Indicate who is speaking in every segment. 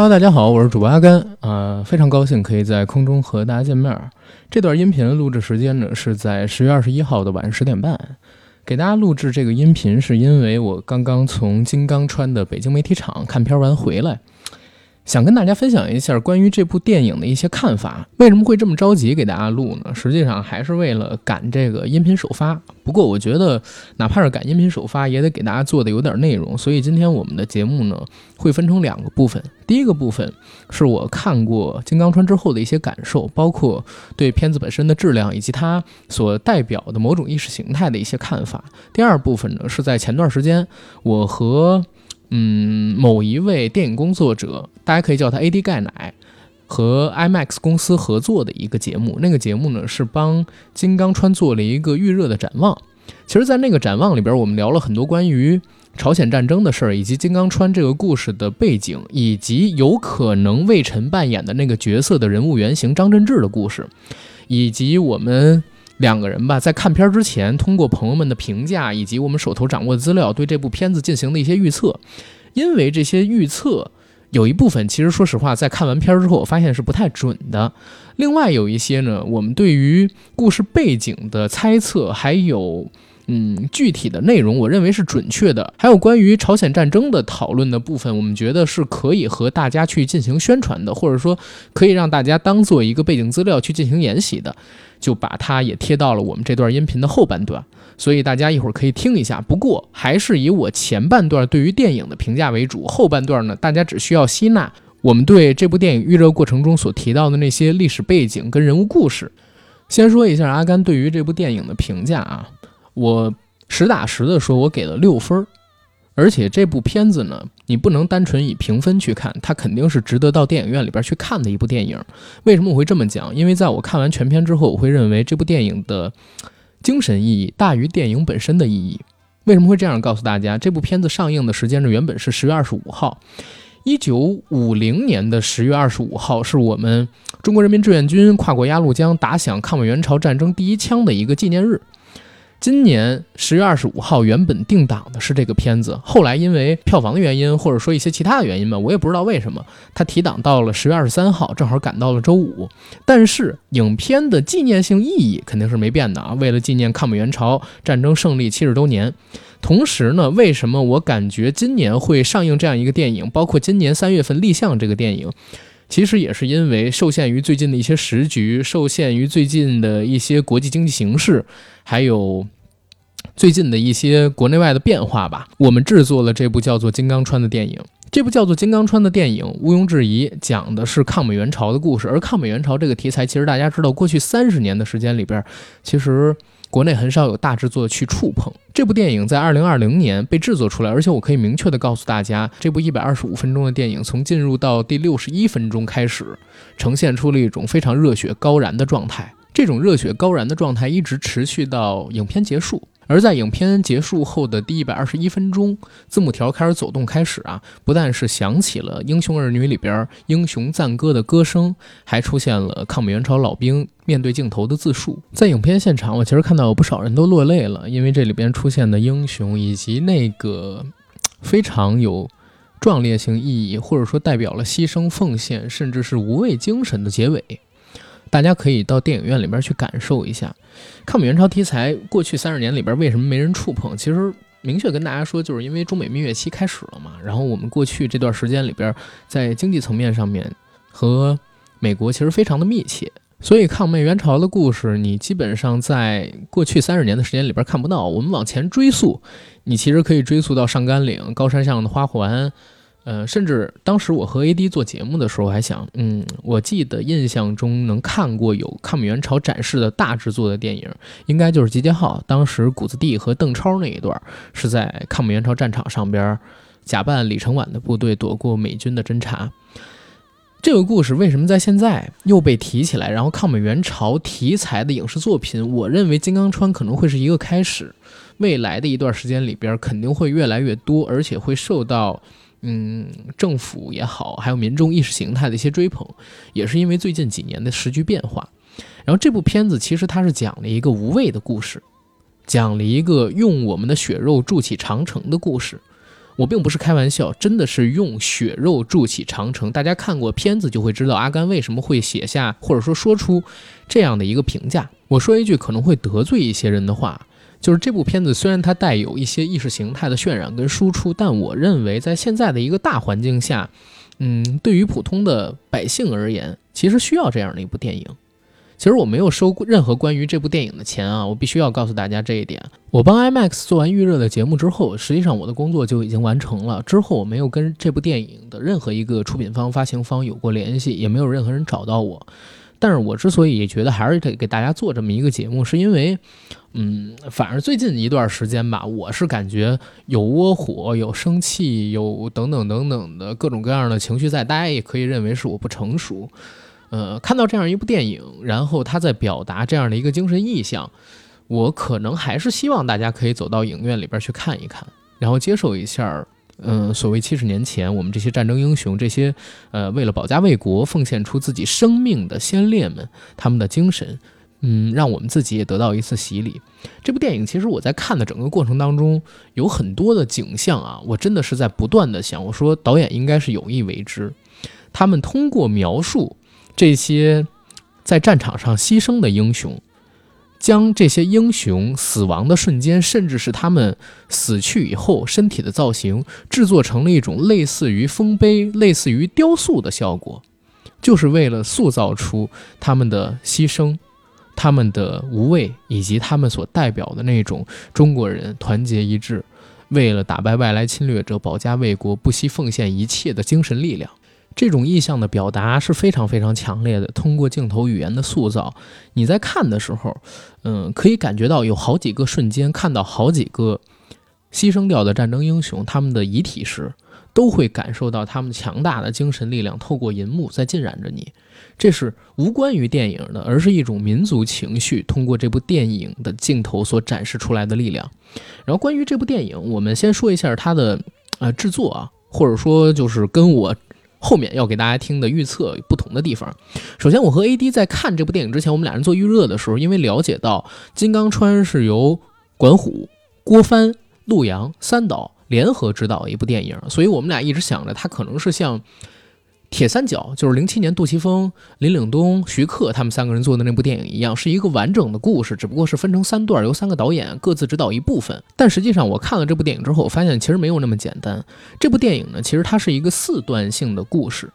Speaker 1: Hello，大家好，我是主播阿甘，呃，非常高兴可以在空中和大家见面。这段音频录制时间呢是在十月二十一号的晚上十点半，给大家录制这个音频是因为我刚刚从金刚川的北京媒体场看片完回来。想跟大家分享一下关于这部电影的一些看法。为什么会这么着急给大家录呢？实际上还是为了赶这个音频首发。不过我觉得，哪怕是赶音频首发，也得给大家做的有点内容。所以今天我们的节目呢，会分成两个部分。第一个部分是我看过《金刚川》之后的一些感受，包括对片子本身的质量以及它所代表的某种意识形态的一些看法。第二部分呢，是在前段时间我和。嗯，某一位电影工作者，大家可以叫他 AD 钙奶，和 IMAX 公司合作的一个节目。那个节目呢，是帮金刚川做了一个预热的展望。其实，在那个展望里边，我们聊了很多关于朝鲜战争的事儿，以及金刚川这个故事的背景，以及有可能魏晨扮演的那个角色的人物原型张振志的故事，以及我们。两个人吧，在看片儿之前，通过朋友们的评价以及我们手头掌握的资料，对这部片子进行的一些预测。因为这些预测有一部分，其实说实话，在看完片儿之后，我发现是不太准的。另外有一些呢，我们对于故事背景的猜测，还有。嗯，具体的内容我认为是准确的。还有关于朝鲜战争的讨论的部分，我们觉得是可以和大家去进行宣传的，或者说可以让大家当做一个背景资料去进行研习的，就把它也贴到了我们这段音频的后半段。所以大家一会儿可以听一下。不过还是以我前半段对于电影的评价为主，后半段呢，大家只需要吸纳我们对这部电影预热过程中所提到的那些历史背景跟人物故事。先说一下阿甘对于这部电影的评价啊。我实打实的说，我给了六分儿，而且这部片子呢，你不能单纯以评分去看，它肯定是值得到电影院里边去看的一部电影。为什么我会这么讲？因为在我看完全片之后，我会认为这部电影的精神意义大于电影本身的意义。为什么会这样告诉大家？这部片子上映的时间呢，原本是十月二十五号，一九五零年的十月二十五号是我们中国人民志愿军跨过鸭绿江打响抗美援朝战争第一枪的一个纪念日。今年十月二十五号，原本定档的是这个片子，后来因为票房的原因，或者说一些其他的原因吧，我也不知道为什么，它提档到了十月二十三号，正好赶到了周五。但是影片的纪念性意义肯定是没变的啊，为了纪念抗美援朝战争胜利七十周年。同时呢，为什么我感觉今年会上映这样一个电影，包括今年三月份立项这个电影？其实也是因为受限于最近的一些时局，受限于最近的一些国际经济形势，还有最近的一些国内外的变化吧，我们制作了这部叫做《金刚川》的电影。这部叫做《金刚川》的电影，毋庸置疑讲的是抗美援朝的故事。而抗美援朝这个题材，其实大家知道，过去三十年的时间里边，其实。国内很少有大制作去触碰这部电影，在二零二零年被制作出来，而且我可以明确的告诉大家，这部一百二十五分钟的电影，从进入到第六十一分钟开始，呈现出了一种非常热血高燃的状态，这种热血高燃的状态一直持续到影片结束。而在影片结束后的第一百二十一分钟，字幕条开始走动开始啊，不但是响起了《英雄儿女》里边英雄赞歌的歌声，还出现了抗美援朝老兵面对镜头的自述。在影片现场，我其实看到有不少人都落泪了，因为这里边出现的英雄以及那个非常有壮烈性意义，或者说代表了牺牲奉献，甚至是无畏精神的结尾。大家可以到电影院里边去感受一下抗美援朝题材。过去三十年里边，为什么没人触碰？其实明确跟大家说，就是因为中美蜜月期开始了嘛。然后我们过去这段时间里边，在经济层面上面和美国其实非常的密切，所以抗美援朝的故事，你基本上在过去三十年的时间里边看不到。我们往前追溯，你其实可以追溯到上甘岭、高山上的花环。呃，甚至当时我和 AD 做节目的时候，还想，嗯，我记得印象中能看过有抗美援朝展示的大制作的电影，应该就是《集结号》。当时谷子地和邓超那一段是在抗美援朝战场上边假扮李承晚的部队躲过美军的侦察。这个故事为什么在现在又被提起来？然后抗美援朝题材的影视作品，我认为《金刚川》可能会是一个开始，未来的一段时间里边肯定会越来越多，而且会受到。嗯，政府也好，还有民众意识形态的一些追捧，也是因为最近几年的时局变化。然后这部片子其实它是讲了一个无畏的故事，讲了一个用我们的血肉筑起长城的故事。我并不是开玩笑，真的是用血肉筑起长城。大家看过片子就会知道，阿甘为什么会写下或者说说出这样的一个评价。我说一句可能会得罪一些人的话，就是这部片子虽然它带有一些意识形态的渲染跟输出，但我认为在现在的一个大环境下，嗯，对于普通的百姓而言，其实需要这样的一部电影。其实我没有收任何关于这部电影的钱啊，我必须要告诉大家这一点。我帮 IMAX 做完预热的节目之后，实际上我的工作就已经完成了。之后我没有跟这部电影的任何一个出品方、发行方有过联系，也没有任何人找到我。但是我之所以觉得还是得给大家做这么一个节目，是因为，嗯，反正最近一段时间吧，我是感觉有窝火、有生气、有等等等等的各种各样的情绪在，大家也可以认为是我不成熟。呃，看到这样一部电影，然后他在表达这样的一个精神意象，我可能还是希望大家可以走到影院里边去看一看，然后接受一下，嗯，所谓七十年前我们这些战争英雄，这些呃为了保家卫国奉献出自己生命的先烈们他们的精神，嗯，让我们自己也得到一次洗礼。这部电影其实我在看的整个过程当中，有很多的景象啊，我真的是在不断的想，我说导演应该是有意为之，他们通过描述。这些在战场上牺牲的英雄，将这些英雄死亡的瞬间，甚至是他们死去以后身体的造型，制作成了一种类似于丰碑、类似于雕塑的效果，就是为了塑造出他们的牺牲、他们的无畏，以及他们所代表的那种中国人团结一致，为了打败外来侵略者、保家卫国、不惜奉献一切的精神力量。这种意象的表达是非常非常强烈的。通过镜头语言的塑造，你在看的时候，嗯，可以感觉到有好几个瞬间看到好几个牺牲掉的战争英雄他们的遗体时，都会感受到他们强大的精神力量透过银幕在浸染着你。这是无关于电影的，而是一种民族情绪通过这部电影的镜头所展示出来的力量。然后关于这部电影，我们先说一下它的呃制作啊，或者说就是跟我。后面要给大家听的预测不同的地方。首先，我和 AD 在看这部电影之前，我们俩人做预热的时候，因为了解到金刚川是由管虎、郭帆、陆阳三岛联合执导一部电影，所以我们俩一直想着它可能是像。铁三角就是零七年杜琪峰、林岭东、徐克他们三个人做的那部电影一样，是一个完整的故事，只不过是分成三段，由三个导演各自指导一部分。但实际上，我看了这部电影之后，我发现其实没有那么简单。这部电影呢，其实它是一个四段性的故事，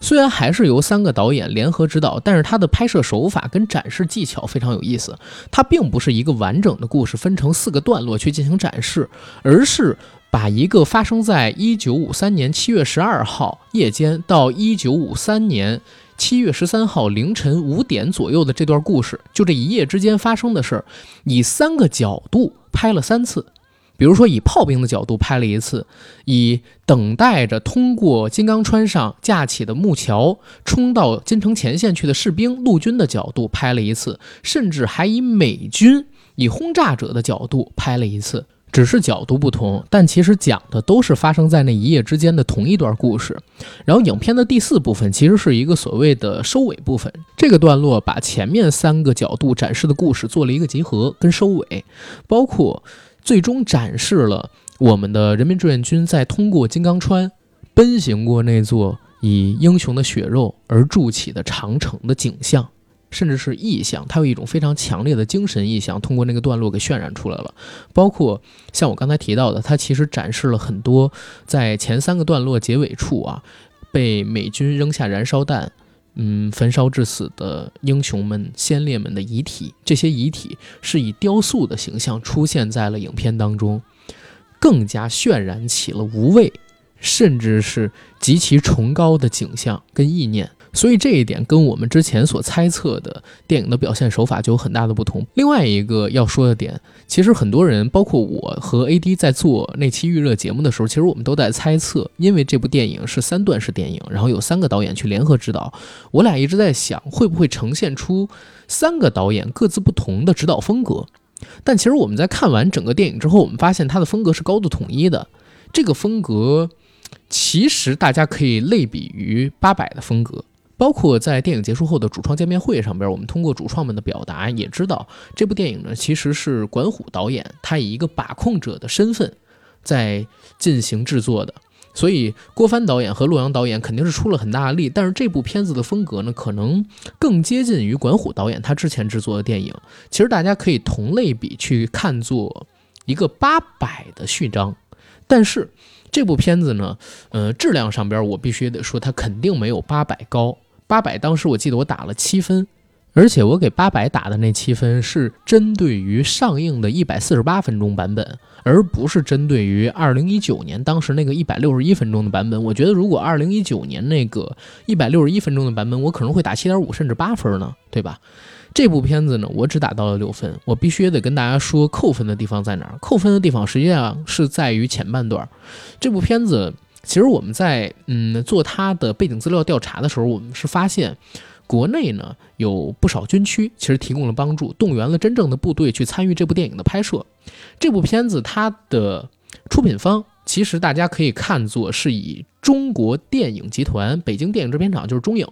Speaker 1: 虽然还是由三个导演联合指导，但是它的拍摄手法跟展示技巧非常有意思。它并不是一个完整的故事分成四个段落去进行展示，而是。把一个发生在一九五三年七月十二号夜间到一九五三年七月十三号凌晨五点左右的这段故事，就这一夜之间发生的事儿，以三个角度拍了三次。比如说，以炮兵的角度拍了一次，以等待着通过金刚川上架起的木桥冲到金城前线去的士兵陆军的角度拍了一次，甚至还以美军以轰炸者的角度拍了一次。只是角度不同，但其实讲的都是发生在那一夜之间的同一段故事。然后，影片的第四部分其实是一个所谓的收尾部分。这个段落把前面三个角度展示的故事做了一个集合跟收尾，包括最终展示了我们的人民志愿军在通过金刚川奔行过那座以英雄的血肉而筑起的长城的景象。甚至是意象，它有一种非常强烈的精神意象，通过那个段落给渲染出来了。包括像我刚才提到的，它其实展示了很多在前三个段落结尾处啊，被美军扔下燃烧弹，嗯，焚烧致死的英雄们、先烈们的遗体。这些遗体是以雕塑的形象出现在了影片当中，更加渲染起了无畏，甚至是极其崇高的景象跟意念。所以这一点跟我们之前所猜测的电影的表现手法就有很大的不同。另外一个要说的点，其实很多人，包括我和 AD 在做那期预热节目的时候，其实我们都在猜测，因为这部电影是三段式电影，然后有三个导演去联合指导，我俩一直在想，会不会呈现出三个导演各自不同的指导风格？但其实我们在看完整个电影之后，我们发现它的风格是高度统一的。这个风格其实大家可以类比于八佰的风格。包括在电影结束后的主创见面会上边，我们通过主创们的表达也知道，这部电影呢其实是管虎导演他以一个把控者的身份在进行制作的。所以郭帆导演和洛阳导演肯定是出了很大的力，但是这部片子的风格呢，可能更接近于管虎导演他之前制作的电影。其实大家可以同类比去看作一个八百的序章，但是这部片子呢，呃，质量上边我必须得说，它肯定没有八百高。八百当时我记得我打了七分。而且我给八百打的那七分是针对于上映的一百四十八分钟版本，而不是针对于二零一九年当时那个一百六十一分钟的版本。我觉得如果二零一九年那个一百六十一分钟的版本，我可能会打七点五甚至八分呢，对吧？这部片子呢，我只打到了六分。我必须得跟大家说，扣分的地方在哪儿？扣分的地方实际上是在于前半段。这部片子其实我们在嗯做他的背景资料调查的时候，我们是发现。国内呢有不少军区，其实提供了帮助，动员了真正的部队去参与这部电影的拍摄。这部片子它的出品方，其实大家可以看作是以中国电影集团北京电影制片厂，就是中影，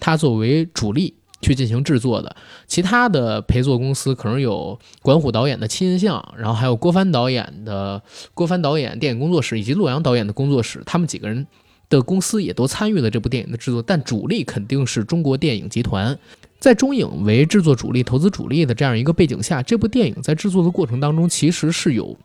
Speaker 1: 它作为主力去进行制作的。其他的陪作公司可能有管虎导演的七印象，然后还有郭帆导演的郭帆导演电影工作室，以及洛阳导演的工作室，他们几个人。的公司也都参与了这部电影的制作，但主力肯定是中国电影集团。在中影为制作主力、投资主力的这样一个背景下，这部电影在制作的过程当中，其实是有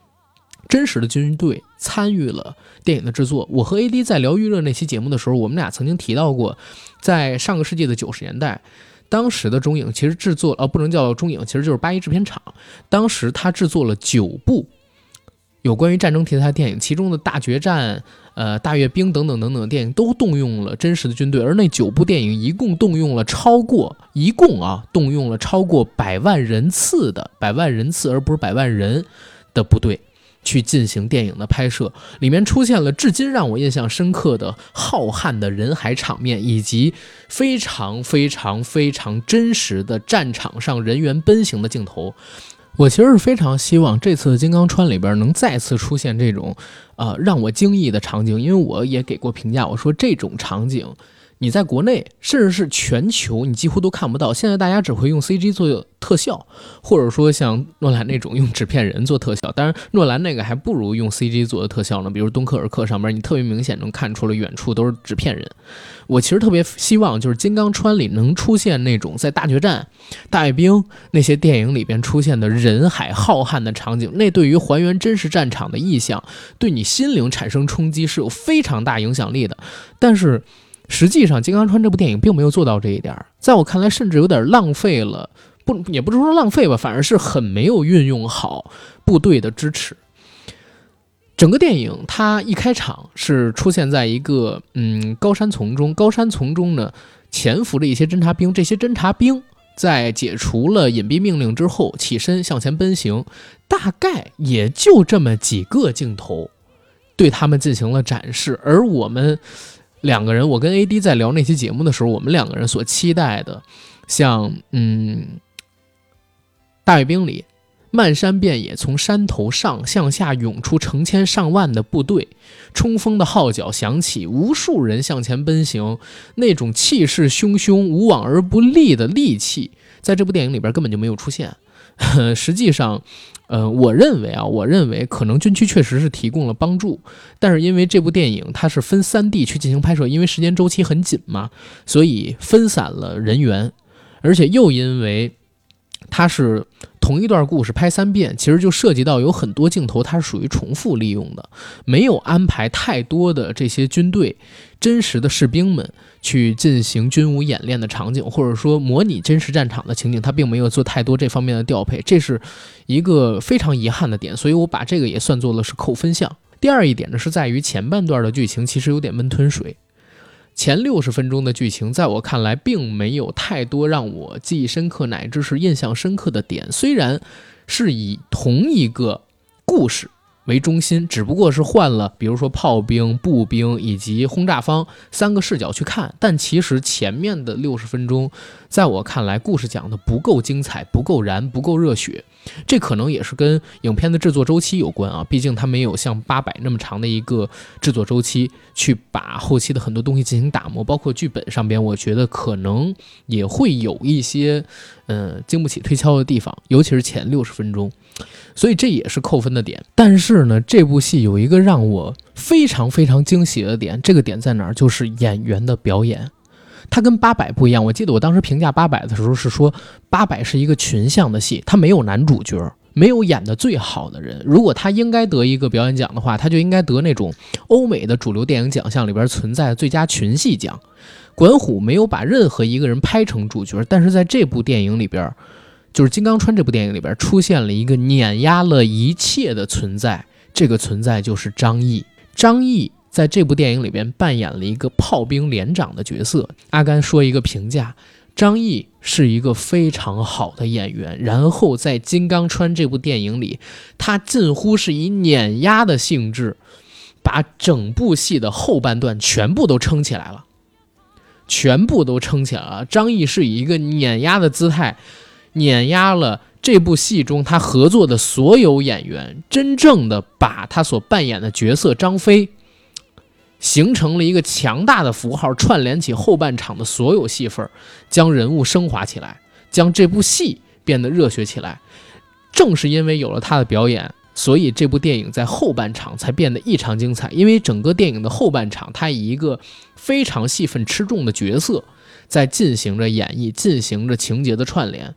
Speaker 1: 真实的军队参与了电影的制作。我和 AD 在聊预热那期节目的时候，我们俩曾经提到过，在上个世纪的九十年代，当时的中影其实制作，呃，不能叫中影，其实就是八一制片厂，当时他制作了九部有关于战争题材的电影，其中的大决战。呃，大阅兵等等等等的电影都动用了真实的军队，而那九部电影一共动用了超过一共啊，动用了超过百万人次的百万人次，而不是百万人的部队去进行电影的拍摄。里面出现了至今让我印象深刻的浩瀚的人海场面，以及非常非常非常真实的战场上人员奔行的镜头。我其实是非常希望这次《金刚川》里边能再次出现这种，呃，让我惊异的场景，因为我也给过评价，我说这种场景。你在国内，甚至是全球，你几乎都看不到。现在大家只会用 CG 做特效，或者说像诺兰那种用纸片人做特效。当然，诺兰那个还不如用 CG 做的特效呢。比如《敦刻尔克》上面，你特别明显能看出了远处都是纸片人。我其实特别希望，就是《金刚川》里能出现那种在大决战、大阅兵那些电影里边出现的人海浩瀚的场景。那对于还原真实战场的意象，对你心灵产生冲击是有非常大影响力的。但是。实际上，《金刚川》这部电影并没有做到这一点，在我看来，甚至有点浪费了，不，也不是说浪费吧，反而是很没有运用好部队的支持。整个电影它一开场是出现在一个嗯高山丛中，高山丛中呢潜伏着一些侦察兵，这些侦察兵在解除了隐蔽命令之后起身向前奔行，大概也就这么几个镜头对他们进行了展示，而我们。两个人，我跟 AD 在聊那期节目的时候，我们两个人所期待的，像嗯，《大阅兵》里，漫山遍野，从山头上向下涌出成千上万的部队，冲锋的号角响起，无数人向前奔行，那种气势汹汹、无往而不利的戾气，在这部电影里边根本就没有出现。实际上。呃，我认为啊，我认为可能军区确实是提供了帮助，但是因为这部电影它是分三地去进行拍摄，因为时间周期很紧嘛，所以分散了人员，而且又因为它是同一段故事拍三遍，其实就涉及到有很多镜头它是属于重复利用的，没有安排太多的这些军队真实的士兵们。去进行军武演练的场景，或者说模拟真实战场的情景，他并没有做太多这方面的调配，这是一个非常遗憾的点，所以我把这个也算作了是扣分项。第二一点呢，是在于前半段的剧情其实有点闷吞水，前六十分钟的剧情在我看来并没有太多让我记忆深刻乃至是印象深刻的点，虽然是以同一个故事。为中心，只不过是换了，比如说炮兵、步兵以及轰炸方三个视角去看，但其实前面的六十分钟，在我看来，故事讲的不够精彩，不够燃，不够热血。这可能也是跟影片的制作周期有关啊，毕竟它没有像八百那么长的一个制作周期，去把后期的很多东西进行打磨，包括剧本上边，我觉得可能也会有一些，嗯，经不起推敲的地方，尤其是前六十分钟。所以这也是扣分的点，但是呢，这部戏有一个让我非常非常惊喜的点，这个点在哪儿？就是演员的表演。它跟八百不一样。我记得我当时评价八百的时候是说，八百是一个群像的戏，它没有男主角，没有演的最好的人。如果他应该得一个表演奖的话，他就应该得那种欧美的主流电影奖项里边存在的最佳群戏奖。管虎没有把任何一个人拍成主角，但是在这部电影里边，就是《金刚川》这部电影里边出现了一个碾压了一切的存在，这个存在就是张译。张译。在这部电影里边扮演了一个炮兵连长的角色。阿甘说一个评价：张译是一个非常好的演员。然后在《金刚川》这部电影里，他近乎是以碾压的性质，把整部戏的后半段全部都撑起来了，全部都撑起来了。张译是以一个碾压的姿态，碾压了这部戏中他合作的所有演员，真正的把他所扮演的角色张飞。形成了一个强大的符号，串联起后半场的所有戏份，将人物升华起来，将这部戏变得热血起来。正是因为有了他的表演，所以这部电影在后半场才变得异常精彩。因为整个电影的后半场，他以一个非常戏份吃重的角色在进行着演绎，进行着情节的串联。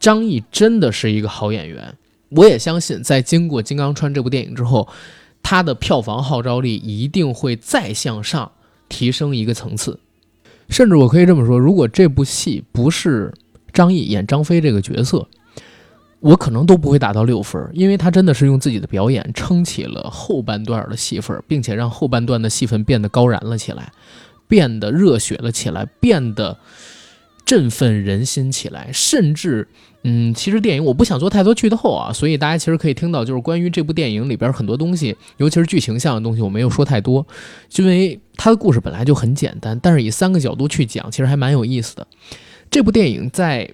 Speaker 1: 张译真的是一个好演员，我也相信，在经过《金刚川》这部电影之后。它的票房号召力一定会再向上提升一个层次，甚至我可以这么说，如果这部戏不是张译演张飞这个角色，我可能都不会打到六分，因为他真的是用自己的表演撑起了后半段的戏份，并且让后半段的戏份变得高燃了起来，变得热血了起来，变得振奋人心起来，甚至。嗯，其实电影我不想做太多剧透啊，所以大家其实可以听到，就是关于这部电影里边很多东西，尤其是剧情向的东西，我没有说太多，因为它的故事本来就很简单，但是以三个角度去讲，其实还蛮有意思的。这部电影在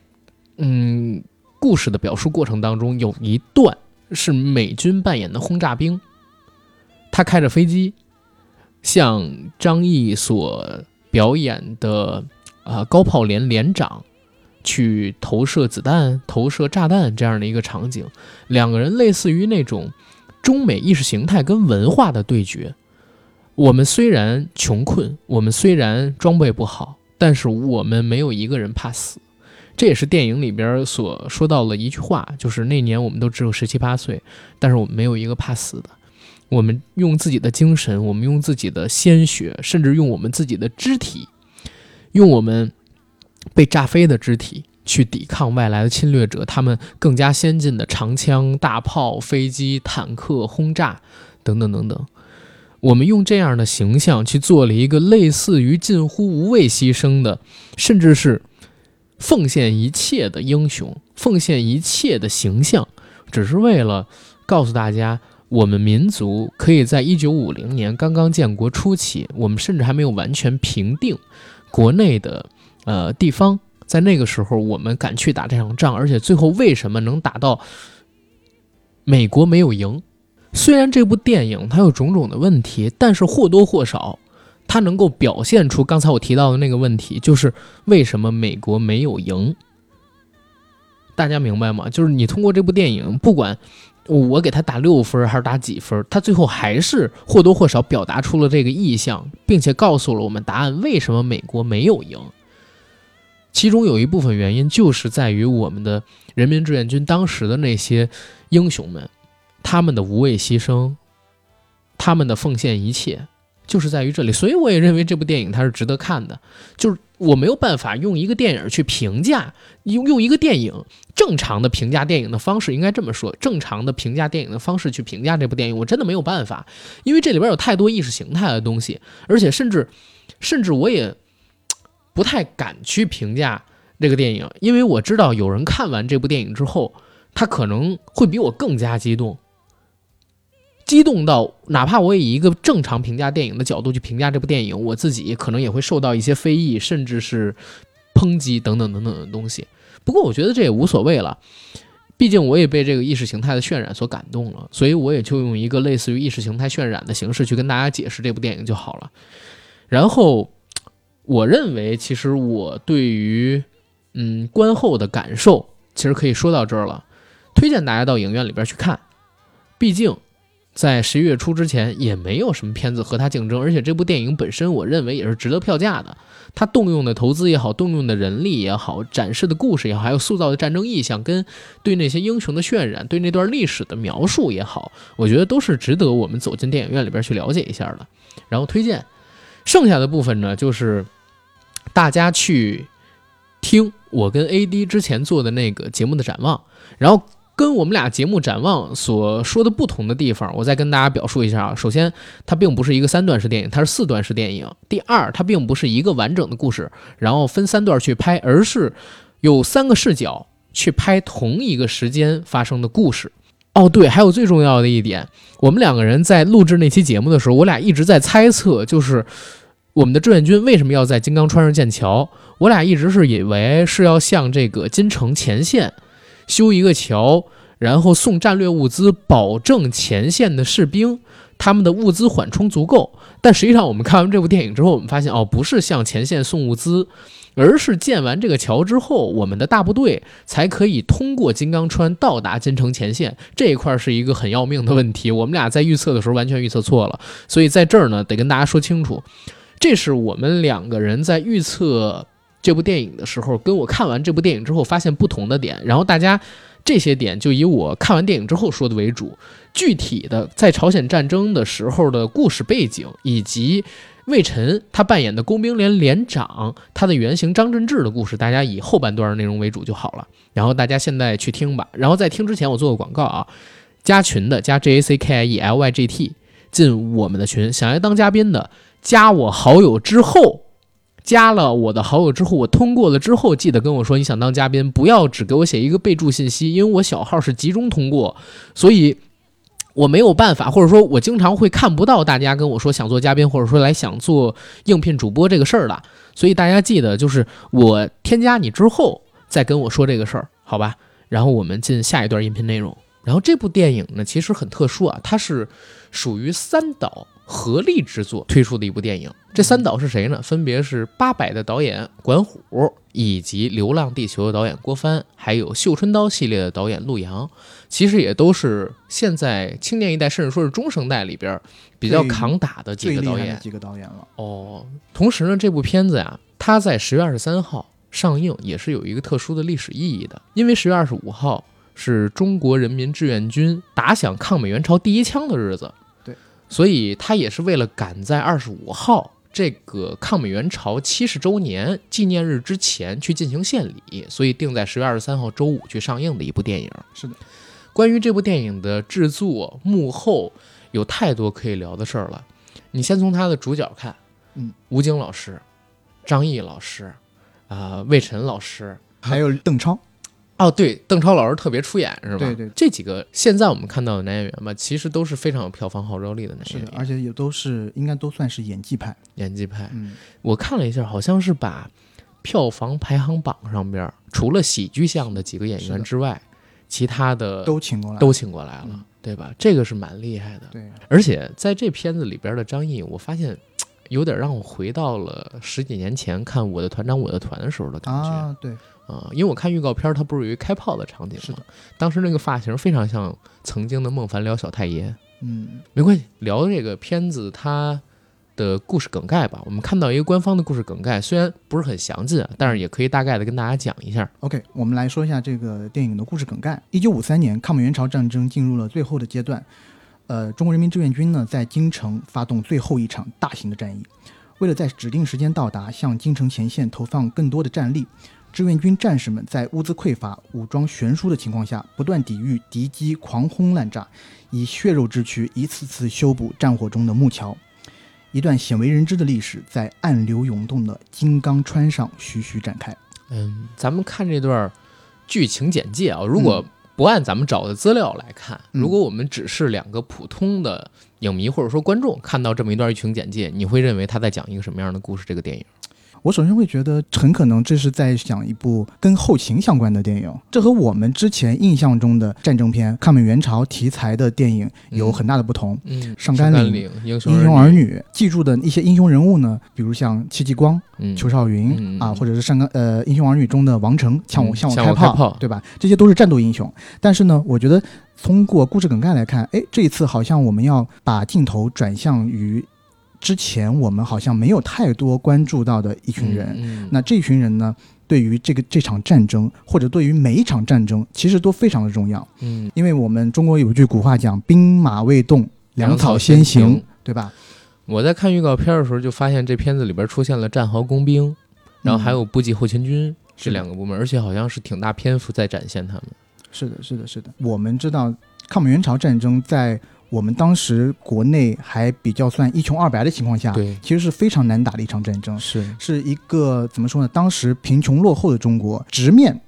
Speaker 1: 嗯故事的表述过程当中，有一段是美军扮演的轰炸兵，他开着飞机，向张译所表演的啊高炮连连长。去投射子弹、投射炸弹这样的一个场景，两个人类似于那种中美意识形态跟文化的对决。我们虽然穷困，我们虽然装备不好，但是我们没有一个人怕死。这也是电影里边所说到了一句话，就是那年我们都只有十七八岁，但是我们没有一个怕死的。我们用自己的精神，我们用自己的鲜血，甚至用我们自己的肢体，用我们。被炸飞的肢体去抵抗外来的侵略者，他们更加先进的长枪、大炮、飞机、坦克、轰炸等等等等。我们用这样的形象去做了一个类似于近乎无畏牺牲的，甚至是奉献一切的英雄，奉献一切的形象，只是为了告诉大家，我们民族可以在一九五零年刚刚建国初期，我们甚至还没有完全平定国内的。呃，地方在那个时候，我们敢去打这场仗，而且最后为什么能打到美国没有赢？虽然这部电影它有种种的问题，但是或多或少，它能够表现出刚才我提到的那个问题，就是为什么美国没有赢？大家明白吗？就是你通过这部电影，不管我给他打六分还是打几分，他最后还是或多或少表达出了这个意向，并且告诉了我们答案：为什么美国没有赢？其中有一部分原因就是在于我们的人民志愿军当时的那些英雄们，他们的无畏牺牲，他们的奉献一切，就是在于这里。所以我也认为这部电影它是值得看的。就是我没有办法用一个电影去评价，用用一个电影正常的评价电影的方式，应该这么说，正常的评价电影的方式去评价这部电影，我真的没有办法，因为这里边有太多意识形态的东西，而且甚至甚至我也。不太敢去评价这个电影，因为我知道有人看完这部电影之后，他可能会比我更加激动，激动到哪怕我以一个正常评价电影的角度去评价这部电影，我自己可能也会受到一些非议，甚至是抨击等等等等的东西。不过我觉得这也无所谓了，毕竟我也被这个意识形态的渲染所感动了，所以我也就用一个类似于意识形态渲染的形式去跟大家解释这部电影就好了。然后。我认为，其实我对于，嗯，观后的感受，其实可以说到这儿了。推荐大家到影院里边去看，毕竟在十一月初之前也没有什么片子和它竞争，而且这部电影本身，我认为也是值得票价的。它动用的投资也好，动用的人力也好，展示的故事也好，还有塑造的战争意象，跟对那些英雄的渲染，对那段历史的描述也好，我觉得都是值得我们走进电影院里边去了解一下的。然后推荐，剩下的部分呢，就是大家去听我跟 AD 之前做的那个节目的展望，然后。跟我们俩节目展望所说的不同的地方，我再跟大家表述一下啊。首先，它并不是一个三段式电影，它是四段式电影。第二，它并不是一个完整的故事，然后分三段去拍，而是有三个视角去拍同一个时间发生的故事。哦，对，还有最重要的一点，我们两个人在录制那期节目的时候，我俩一直在猜测，就是我们的志愿军为什么要在金刚川上建桥？我俩一直是以为是要向这个金城前线。修一个桥，然后送战略物资，保证前线的士兵他们的物资缓冲足够。但实际上，我们看完这部电影之后，我们发现哦，不是向前线送物资，而是建完这个桥之后，我们的大部队才可以通过金刚川到达金城前线。这一块是一个很要命的问题，我们俩在预测的时候完全预测错了。所以在这儿呢，得跟大家说清楚，这是我们两个人在预测。这部电影的时候，跟我看完这部电影之后发现不同的点，然后大家这些点就以我看完电影之后说的为主。具体的在朝鲜战争的时候的故事背景，以及魏晨他扮演的工兵连连长他的原型张振志的故事，大家以后半段内容为主就好了。然后大家现在去听吧。然后在听之前，我做个广告啊，加群的加 J A C K I E L Y G T 进我们的群，想要当嘉宾的加我好友之后。加了我的好友之后，我通过了之后，记得跟我说你想当嘉宾，不要只给我写一个备注信息，因为我小号是集中通过，所以我没有办法，或者说我经常会看不到大家跟我说想做嘉宾，或者说来想做应聘主播这个事儿的，所以大家记得就是我添加你之后再跟我说这个事儿，好吧？然后我们进下一段音频内容。然后这部电影呢，其实很特殊啊，它是属于三岛。合力制作推出的一部电影，这三导是谁呢？分别是《八佰》的导演管虎，以及《流浪地球》的导演郭帆，还有《绣春刀》系列的导演陆阳。其实也都是现在青年一代，甚至说是中生代里边比较扛打的几个导演。
Speaker 2: 几个导演了
Speaker 1: 哦。同时呢，这部片子呀，它在十月二十三号上映，也是有一个特殊的历史意义的，因为十月二十五号是中国人民志愿军打响抗美援朝第一枪的日子。所以他也是为了赶在二十五号这个抗美援朝七十周年纪念日之前去进行献礼，所以定在十月二十三号周五去上映的一部电影。
Speaker 2: 是的，
Speaker 1: 关于这部电影的制作幕后，有太多可以聊的事儿了。你先从他的主角看，
Speaker 2: 嗯，
Speaker 1: 吴京老师、张译老师，啊，魏晨老师，
Speaker 2: 还有邓超。
Speaker 1: 哦，对，邓超老师特别出演是吧？
Speaker 2: 对对，
Speaker 1: 这几个现在我们看到的男演员吧，其实都是非常有票房号召力的男演员，
Speaker 2: 而且也都是应该都算是演技派。
Speaker 1: 演技派，
Speaker 2: 嗯，
Speaker 1: 我看了一下，好像是把票房排行榜上边除了喜剧向的几个演员之外，其他的
Speaker 2: 都请过来，
Speaker 1: 都请过来了，对吧？这个是蛮厉害的。
Speaker 2: 对，
Speaker 1: 而且在这片子里边的张译，我发现有点让我回到了十几年前看《我的团长我的团》的时候的感觉。
Speaker 2: 啊，对。
Speaker 1: 啊，因为我看预告片，它不是有一开炮的场景吗？
Speaker 2: 是的，
Speaker 1: 当时那个发型非常像曾经的孟凡聊小太爷。
Speaker 2: 嗯，
Speaker 1: 没关系，聊这个片子它的故事梗概吧。我们看到一个官方的故事梗概，虽然不是很详尽，但是也可以大概的跟大家讲一下。
Speaker 2: OK，我们来说一下这个电影的故事梗概。一九五三年，抗美援朝战争进入了最后的阶段，呃，中国人民志愿军呢在京城发动最后一场大型的战役，为了在指定时间到达，向京城前线投放更多的战力。志愿军战士们在物资匮乏、武装悬殊的情况下，不断抵御敌机狂轰滥炸，以血肉之躯一次次修补战火中的木桥。一段鲜为人知的历史在暗流涌动的金刚川上徐徐展开。
Speaker 1: 嗯，咱们看这段剧情简介啊，如果不按咱们找的资料来看，如果我们只是两个普通的影迷或者说观众看到这么一段剧情简介，你会认为他在讲一个什么样的故事？这个电影？
Speaker 2: 我首先会觉得很可能这是在讲一部跟后勤相关的电影，这和我们之前印象中的战争片、抗美援朝题材的电影有很大的不同。
Speaker 1: 嗯，
Speaker 2: 上甘岭
Speaker 1: 岭、英
Speaker 2: 雄儿女记住的一些英雄人物呢，比如像戚继光、
Speaker 1: 嗯
Speaker 2: 邱少云、
Speaker 1: 嗯
Speaker 2: 啊，或者是上甘呃英雄儿女中的王成，向我、
Speaker 1: 嗯
Speaker 2: 向我开
Speaker 1: 炮
Speaker 2: 对吧？这些都是战斗英雄。但是呢，我觉得通过故事梗概来看，哎，这一次好像我们要把镜头转向于之前我们好像没有太多关注到的一群人。
Speaker 1: 嗯，
Speaker 2: 那这群人呢，对于这个这场战争，或者对于每一场战争，其实都非常的重要。
Speaker 1: 嗯，
Speaker 2: 因为我们中国有句古话讲“兵马未动，粮草先
Speaker 1: 先
Speaker 2: 行
Speaker 1: 行”，
Speaker 2: 对吧？
Speaker 1: 我在看预告片的时候就发现这片子里边出现了战壕工兵，然后还有补给后勤军这
Speaker 2: 是
Speaker 1: 两个部门，而且好像是挺大篇幅在展现他们。
Speaker 2: 是的，是的，是的。我们知道抗美援朝战争在我们当时国内还比较算一穷二白的情况下，
Speaker 1: 对，
Speaker 2: 其实是非常难打的一场战争，
Speaker 1: 是，
Speaker 2: 是一个怎么说呢？当时贫穷落后的中国直面。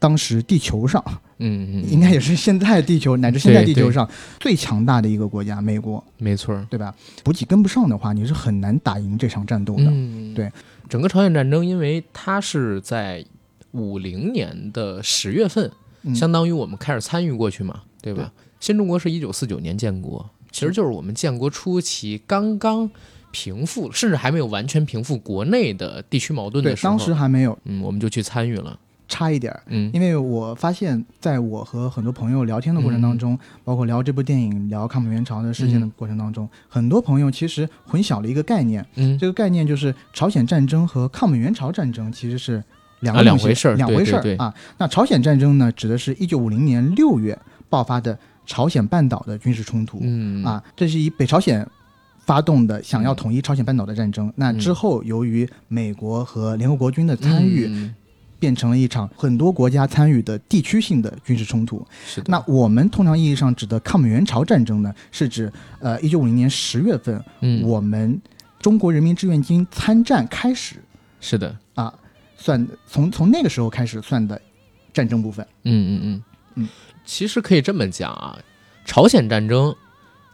Speaker 2: 当时地球上
Speaker 1: 嗯嗯，
Speaker 2: 应该也是现在地球乃至现在地球上最强大的一个国家，美国，
Speaker 1: 没错儿。
Speaker 2: 对吧？补给跟不上的话，你是很难打赢这场战斗的。
Speaker 1: 嗯，
Speaker 2: 对，
Speaker 1: 整个朝鲜战争，因为它是在五零年的十月份，
Speaker 2: 嗯
Speaker 1: 相当于我们开始参与过去嘛，对吧？新中国是一九四九年建国，其实就是我们建国初期刚刚平复，甚至还没有完全平复国内的地区矛盾的，时候，
Speaker 2: 当时还没有
Speaker 1: 嗯，我们就去参与了，
Speaker 2: 差一点儿，
Speaker 1: 嗯。
Speaker 2: 因为我发现，在我和很多朋友聊天的过程当中，包括聊这部电影、聊抗美援朝的事件的过程当中，很多朋友其实混淆了一个概念，
Speaker 1: 嗯。
Speaker 2: 这个概念就是朝鲜战争和抗美援朝战争其实是两个
Speaker 1: 啊两回事儿
Speaker 2: 两回事儿
Speaker 1: 对对对。
Speaker 2: 啊。那朝鲜战争呢，指的是一九五零年六月爆发的朝鲜半岛的军事冲突、
Speaker 1: 嗯。
Speaker 2: 啊，这是以北朝鲜。发动的想要统一朝鲜半岛的战争，那之后由于美国和联合国军的参与，
Speaker 1: 嗯。
Speaker 2: 变成了一场很多国家参与的地区性的军事冲突。
Speaker 1: 是的，
Speaker 2: 那我们通常意义上指的抗美援朝战争呢，是指呃一九五零年十月份，
Speaker 1: 嗯。
Speaker 2: 我们中国人民志愿军参战开始
Speaker 1: 是的，
Speaker 2: 啊，算从从那个时候开始算的战争部分。
Speaker 1: 嗯嗯嗯。
Speaker 2: 嗯，
Speaker 1: 其实可以这么讲啊，朝鲜战争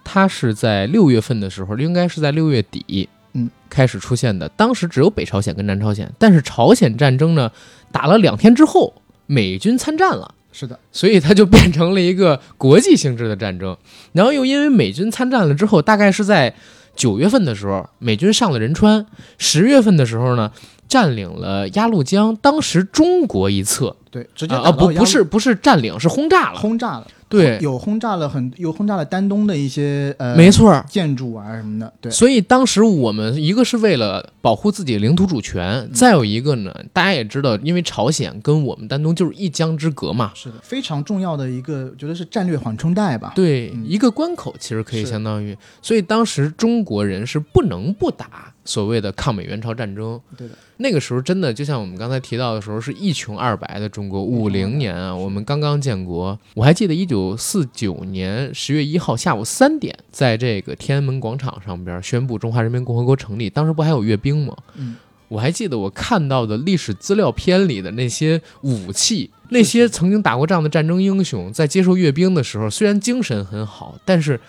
Speaker 1: 它是在六月份的时候，应该是在六月底，
Speaker 2: 嗯，
Speaker 1: 开始出现的。当时只有北朝鲜跟南朝鲜，但是朝鲜战争呢，打了两天之后，美军参战了。
Speaker 2: 是的，
Speaker 1: 所以它就变成了一个国际性质的战争。然后又因为美军参战了之后，大概是在九月份的时候，美军上了仁川；十月份的时候呢，占领了鸭绿江。当时中国一侧。
Speaker 2: 对，直接
Speaker 1: 啊啊不不是不是占领，是轰炸了。
Speaker 2: 轰炸了，
Speaker 1: 对，
Speaker 2: 有轰炸了很有轰炸了丹东的一些呃
Speaker 1: 没错。儿。
Speaker 2: 建筑啊什么的，对，
Speaker 1: 所以当时我们一个是为了保护自己领土主权，再有一个呢，大家也知道，因为朝鲜跟我们丹东就是一江之隔嘛，
Speaker 2: 是的，非常重要的一个，觉得是战略缓冲带吧。
Speaker 1: 对，
Speaker 2: 嗯。
Speaker 1: 一个关口其实可以相当于，所以当时中国人是不能不打所谓的抗美援朝战争。
Speaker 2: 对的，
Speaker 1: 那个时候真的就像我们刚才提到的时候，是一穷二白的中国。五零年啊，我们刚刚建国，我还记得一九四九年十月一号下午三点，在这个天安门广场上边宣布中华人民共和国成立。当时不还有阅兵吗？
Speaker 2: 嗯，
Speaker 1: 我还记得我看到的历史资料片里的那些武器，那些曾经打过仗的战争英雄，在接受阅兵的时候，虽然精神很好，但是，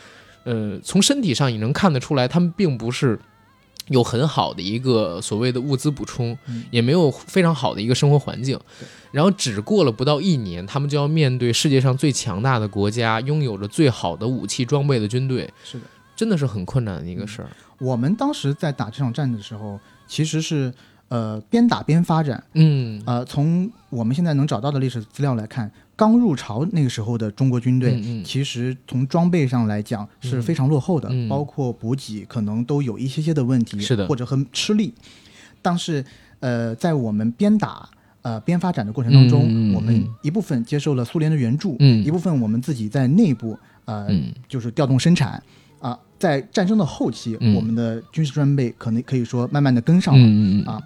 Speaker 1: 呃，从身体上也能看得出来，他们并不是有很好的一个所谓的物资补充，
Speaker 2: 嗯
Speaker 1: 也没有非常好的一个生活环境。然后只过了不到一年，他们就要面对世界上最强大的国家，拥有着最好的武器装备的军队，
Speaker 2: 是的。
Speaker 1: 真的是很困难的一个事儿。
Speaker 2: 我们当时在打这场战的时候，其实是呃边打边发展。
Speaker 1: 嗯，
Speaker 2: 呃，从我们现在能找到的历史资料来看，刚入朝那个时候的中国军队，
Speaker 1: 嗯嗯。
Speaker 2: 其实从装备上来讲是非常落后的，包括补给可能都有一些些的问题，
Speaker 1: 是的。
Speaker 2: 或者很吃力。但是呃，在我们边打呃边发展的过程当中，我们一部分接受了苏联的援助，
Speaker 1: 嗯。
Speaker 2: 一部分我们自己在内部呃、
Speaker 1: 嗯。
Speaker 2: 就是调动生产啊、在战争的后期，
Speaker 1: 嗯。
Speaker 2: 我们的军事装备可能可以说慢慢的跟上了。啊。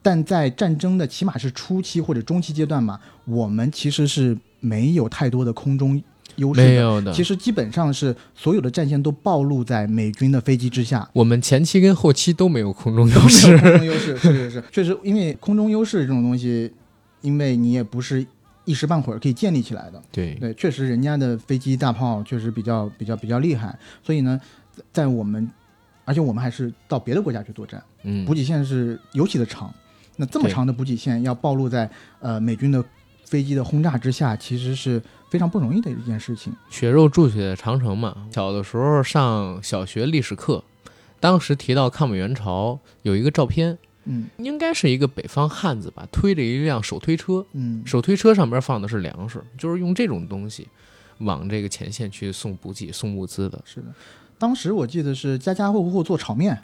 Speaker 2: 但在战争的起码是初期或者中期阶段嘛，我们其实是没有太多的空中优势。
Speaker 1: 没有的。
Speaker 2: 其实基本上是所有的战线都暴露在美军的飞机之下，
Speaker 1: 我们前期跟后期都没有空中优势。
Speaker 2: 空中优势。是是是，确实，因为空中优势这种东西，因为你也不是一时半会儿可以建立起来的。
Speaker 1: 对，
Speaker 2: 对，确实人家的飞机大炮确实比较比较比较厉害，所以呢，在我们而且我们还是到别的国家去作战，
Speaker 1: 嗯，
Speaker 2: 补给线是尤其的长。那这么长的补给线要暴露在呃美军的飞机的轰炸之下，其实是非常不容易的一件事情。
Speaker 1: 血肉筑起的长城嘛。小的时候上小学历史课，当时提到抗美援朝，有一个照片，
Speaker 2: 嗯
Speaker 1: 应该是一个北方汉子吧，推着一辆手推车，
Speaker 2: 嗯，
Speaker 1: 手推车上边放的是粮食，就是用这种东西往这个前线去送补给、送物资的。
Speaker 2: 是的。当时我记得是家家户户做炒面，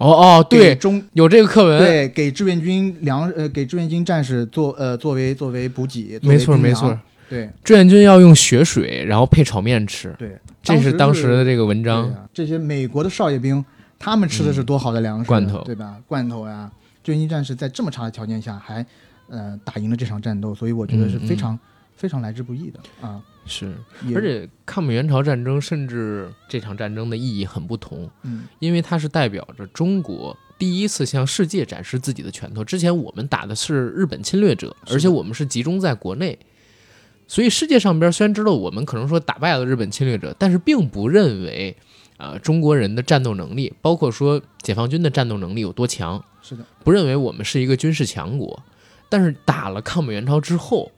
Speaker 1: 哦哦，对，
Speaker 2: 中
Speaker 1: 有这个课文，
Speaker 2: 对给志愿军粮呃给志愿军战士做呃作为作为补给，
Speaker 1: 没错没错。
Speaker 2: 对
Speaker 1: 志愿军要用血水，然后配炒面吃，
Speaker 2: 对，
Speaker 1: 这是当时的这个文章。
Speaker 2: 啊这些美国的少爷兵，他们吃的是多好的粮食，
Speaker 1: 嗯罐头
Speaker 2: 对吧？罐头呀，志愿军战士在这么差的条件下还呃打赢了这场战斗，所以我觉得是
Speaker 1: 嗯
Speaker 2: 非常、非常来之不易的啊。
Speaker 1: 是，而且抗美援朝战争甚至这场战争的意义很不同，
Speaker 2: 嗯
Speaker 1: 因为它是代表着中国第一次向世界展示自己的拳头。之前我们打的是日本侵略者，而且我们是集中在国内，所以世界上边虽然知道我们可能说打败了日本侵略者，但是并不认为。啊、中国人的战斗能力，包括说解放军的战斗能力有多强，
Speaker 2: 是的，
Speaker 1: 不认为我们是一个军事强国。但是打了抗美援朝之后，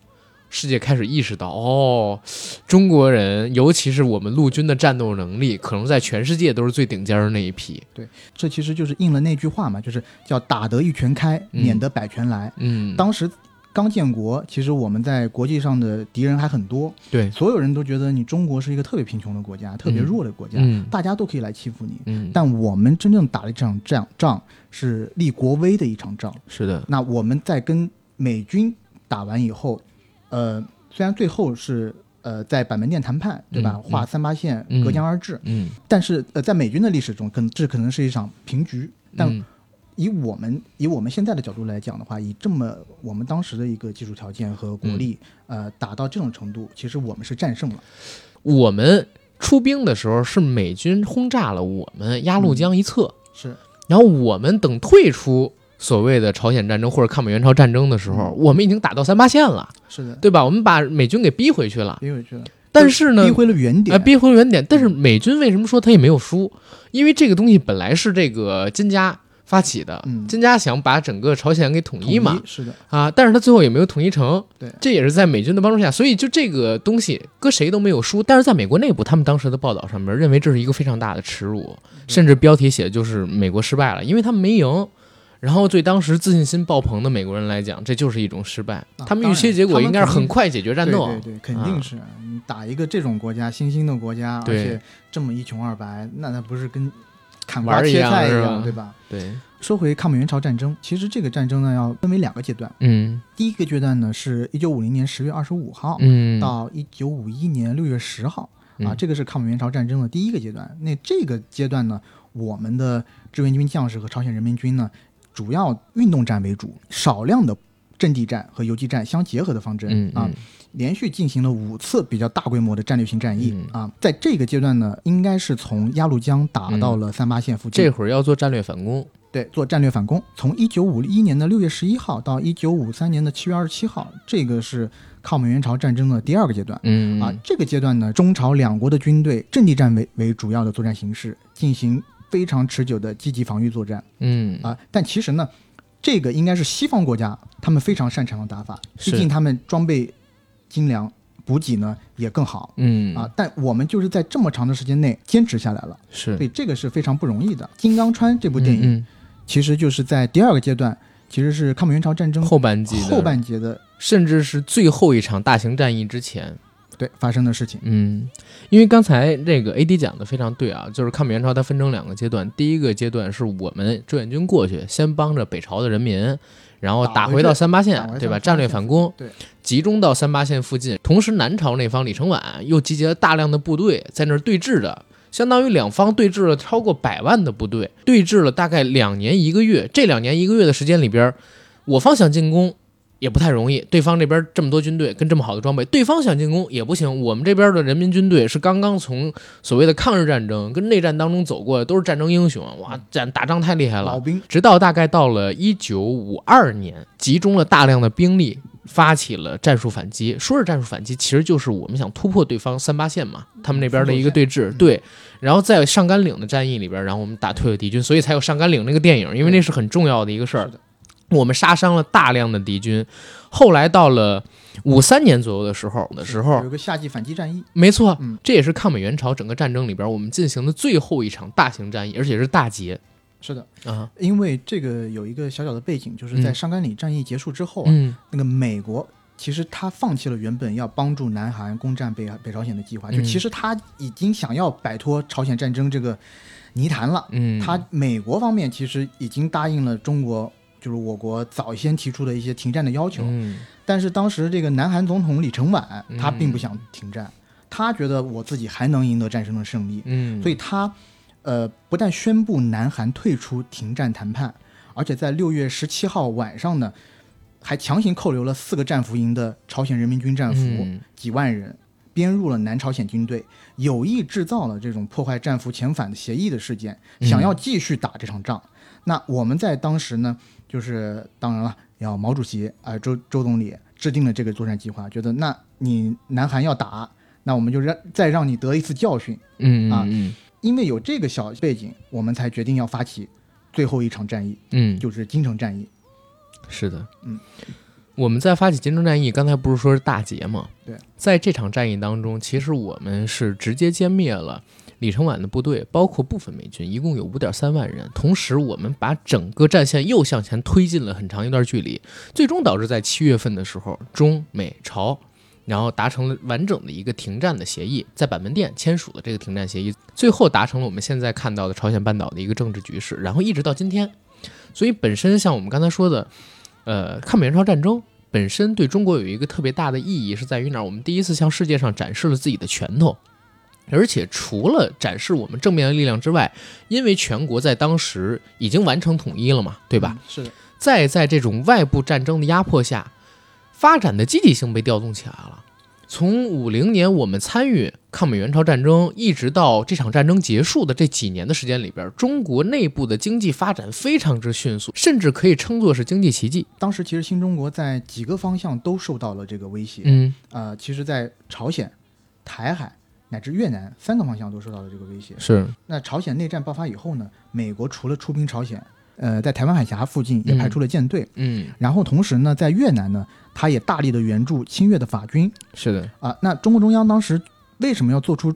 Speaker 1: 世界开始意识到，哦，中国人，尤其是我们陆军的战斗能力，可能在全世界都是最顶尖的那一批。
Speaker 2: 对这其实就是应了那句话嘛，就是叫打得一拳开，
Speaker 1: 嗯
Speaker 2: 免得百拳来。
Speaker 1: 嗯，
Speaker 2: 当时刚建国，其实我们在国际上的敌人还很多，
Speaker 1: 对，
Speaker 2: 所有人都觉得你中国是一个特别贫穷的国家，特别弱的国家，
Speaker 1: 嗯
Speaker 2: 大家都可以来欺负你。
Speaker 1: 嗯，
Speaker 2: 但我们真正打了一场仗，仗是立国威的一场仗。
Speaker 1: 是的，
Speaker 2: 那我们在跟美军打完以后，呃，虽然最后是呃在板门店谈判，对吧？
Speaker 1: 嗯
Speaker 2: 划三八线，
Speaker 1: 嗯
Speaker 2: 隔江而治，
Speaker 1: 嗯，
Speaker 2: 但是呃，在美军的历史中，可能这可能是一场平局。但
Speaker 1: 嗯
Speaker 2: 以我们以我们现在的角度来讲的话，以这么我们当时的一个技术条件和国力，
Speaker 1: 嗯
Speaker 2: 呃，打到这种程度，其实我们是战胜了。
Speaker 1: 我们出兵的时候是美军轰炸了我们鸭绿江一侧，
Speaker 2: 是
Speaker 1: 然后我们等退出所谓的朝鲜战争或者抗美援朝战争的时候，我们已经打到三八线了，
Speaker 2: 是的，
Speaker 1: 对吧？我们把美军给逼回去了。
Speaker 2: 逼回去了，
Speaker 1: 但是呢
Speaker 2: 逼，回了原点。
Speaker 1: 呃，逼回原点。但是美军为什么说他也没有输？因为这个东西本来是这个金家发起的，
Speaker 2: 嗯
Speaker 1: 金家想把整个朝鲜给统一嘛，
Speaker 2: 是的，
Speaker 1: 啊，但是他最后也没有统一成。
Speaker 2: 对
Speaker 1: 这也是在美军的帮助下，所以就这个东西搁谁都没有输。但是在美国内部，他们当时的报道上面认为这是一个非常大的耻辱，甚至标题写的就是美国失败了，因为他们没赢。然后对当时自信心爆棚的美国人来讲，这就是一种失败。
Speaker 2: 啊
Speaker 1: 他们预期结果应该是很快解决战斗。
Speaker 2: 对对对，肯定是、你打一个这种国家，新兴的国家，而且这么一穷二白，那那不是跟砍瓜切菜
Speaker 1: 样是吧
Speaker 2: 样，对吧？
Speaker 1: 对，
Speaker 2: 说回抗美援朝战争，其实这个战争呢要分为两个阶段。
Speaker 1: 嗯
Speaker 2: 第一个阶段呢是一九五零年十月二十五号、
Speaker 1: 嗯，
Speaker 2: 到一九五一年六月十号啊，
Speaker 1: 嗯
Speaker 2: 这个是抗美援朝战争的第一个阶段。那这个阶段呢，我们的志愿军将士和朝鲜人民军呢，主要运动战为主，少量的阵地战和游击战相结合的方针、啊连续进行了五次比较大规模的战略性战役、
Speaker 1: 嗯
Speaker 2: 啊。在这个阶段呢，应该是从鸭绿江打到了三八线附近。
Speaker 1: 这会儿要做战略反攻。
Speaker 2: 对，做战略反攻，从一九五一年的六月十一号到一九五三年的七月二十七号，这个是抗美援朝战争的第二个阶段。
Speaker 1: 嗯
Speaker 2: 啊，这个阶段呢，中朝两国的军队阵地战为为主要的作战形式，进行非常持久的积极防御作战
Speaker 1: 嗯
Speaker 2: 啊。但其实呢，这个应该是西方国家他们非常擅长的打法，毕竟他们装备精良，补给呢也更好
Speaker 1: 嗯
Speaker 2: 啊。但我们就是在这么长的时间内坚持下来了，
Speaker 1: 是
Speaker 2: 所以这个是非常不容易的。《金刚川》这部电影、
Speaker 1: 嗯
Speaker 2: 其实就是在第二个阶段，其实是抗美援朝战争
Speaker 1: 嗯后半季
Speaker 2: 后半节的
Speaker 1: 甚至是最后一场大型战役之前。
Speaker 2: 对发生的事情。
Speaker 1: 嗯，因为刚才这个 AD 讲的非常对啊，就是抗美援朝它分成两个阶段，第一个阶段是我们志愿军过去，先帮着北朝的人民，然后打回到三八线，
Speaker 2: 回
Speaker 1: 对吧？战略反攻，
Speaker 2: 对，
Speaker 1: 集中到三八线附近。同时，南朝那方李承晚又集结了大量的部队在那儿对峙的，相当于两方对峙了超过百万的部队，对峙了大概两年一个月。这两年一个月的时间里边，我方想进攻也不太容易，对方这边这么多军队跟这么好的装备，对方想进攻也不行。我们这边的人民军队是刚刚从所谓的抗日战争跟内战当中走过的，都是战争英雄，哇，战打仗太厉害了
Speaker 2: 老。兵
Speaker 1: 直到大概到了一九五二年，集中了大量的兵力发起了战术反击。说是战术反击，其实就是我们想突破对方三八线嘛，他们那边的一个对峙。
Speaker 2: 嗯
Speaker 1: 对，然后在上甘岭的战役里边，然后我们打退了敌军，所以才有上甘岭那个电影，因为那是很重要的一个事儿我们杀伤了大量的敌军。后来到了五三年左右的时候的时候
Speaker 2: 有，个夏季反击战役，
Speaker 1: 没错，
Speaker 2: 嗯
Speaker 1: 这也是抗美援朝整个战争里边我们进行的最后一场大型战役，而且是大捷
Speaker 2: 是的，
Speaker 1: 啊。
Speaker 2: 因为这个有一个小小的背景，就是在
Speaker 1: 嗯
Speaker 2: 上甘岭战役结束之后啊，
Speaker 1: 嗯
Speaker 2: 那个美国其实他放弃了原本要帮助南韩攻占北北朝鲜的计划，就
Speaker 1: 嗯
Speaker 2: 其实他已经想要摆脱朝鲜战争这个泥潭了。
Speaker 1: 嗯，
Speaker 2: 他美国方面其实已经答应了中国，就是我国早先提出的一些停战的要求，
Speaker 1: 嗯。
Speaker 2: 但是当时这个南韩总统李承晚
Speaker 1: 嗯。
Speaker 2: 他并不想停战，他觉得我自己还能赢得战争的胜利，
Speaker 1: 嗯，
Speaker 2: 所以他呃不但宣布南韩退出停战谈判，而且在六月十七号晚上呢，还强行扣留了四个战俘营的朝鲜人民军战俘、
Speaker 1: 嗯。
Speaker 2: 几万人，编入了南朝鲜军队，有意制造了这种破坏战俘遣返的协议的事件，
Speaker 1: 嗯。
Speaker 2: 想要继续打这场仗。那我们在当时呢，就是当然了，要毛主席啊、呃周周总理制定了这个作战计划，觉得那你南韩要打，那我们就让再让你得一次教训。啊
Speaker 1: 嗯嗯
Speaker 2: 因为有这个小背景，我们才决定要发起最后一场战役，
Speaker 1: 嗯，
Speaker 2: 就是金城战役。
Speaker 1: 是的，
Speaker 2: 嗯，
Speaker 1: 我们在发起金城战役，刚才不是说是大捷吗？
Speaker 2: 对，
Speaker 1: 在这场战役当中，其实我们是直接歼灭了李承晚的部队，包括部分美军，一共有五点三万人。同时，我们把整个战线又向前推进了很长一段距离，最终导致在七月份的时候，中美朝。然后达成了完整的一个停战的协议，在板门店签署了这个停战协议，最后达成了我们现在看到的朝鲜半岛的一个政治局势，然后一直到今天。所以本身像我们刚才说的，呃，抗美援朝战争本身对中国有一个特别大的意义，是在于哪儿？我们第一次向世界上展示了自己的拳头，而且除了展示我们正面的力量之外，因为全国在当时已经完成统一了嘛，对吧？
Speaker 2: 嗯？是的，
Speaker 1: 再在这种外部战争的压迫下，发展的积极性被调动起来了。从五零年我们参与抗美援朝战争，一直到这场战争结束的这几年的时间里边，中国内部的经济发展非常之迅速，甚至可以称作是经济奇迹。
Speaker 2: 当时其实新中国在几个方向都受到了这个威胁。
Speaker 1: 嗯
Speaker 2: 呃，其实，在朝鲜、台海乃至越南三个方向都受到了这个威胁。
Speaker 1: 是，
Speaker 2: 那朝鲜内战爆发以后呢，美国除了出兵朝鲜，呃，在台湾海峡附近也派出了舰队，
Speaker 1: 嗯，
Speaker 2: 然后同时呢，在越南呢，他也大力的援助侵越的法军。
Speaker 1: 是的，
Speaker 2: 啊，那中共中央当时为什么要做出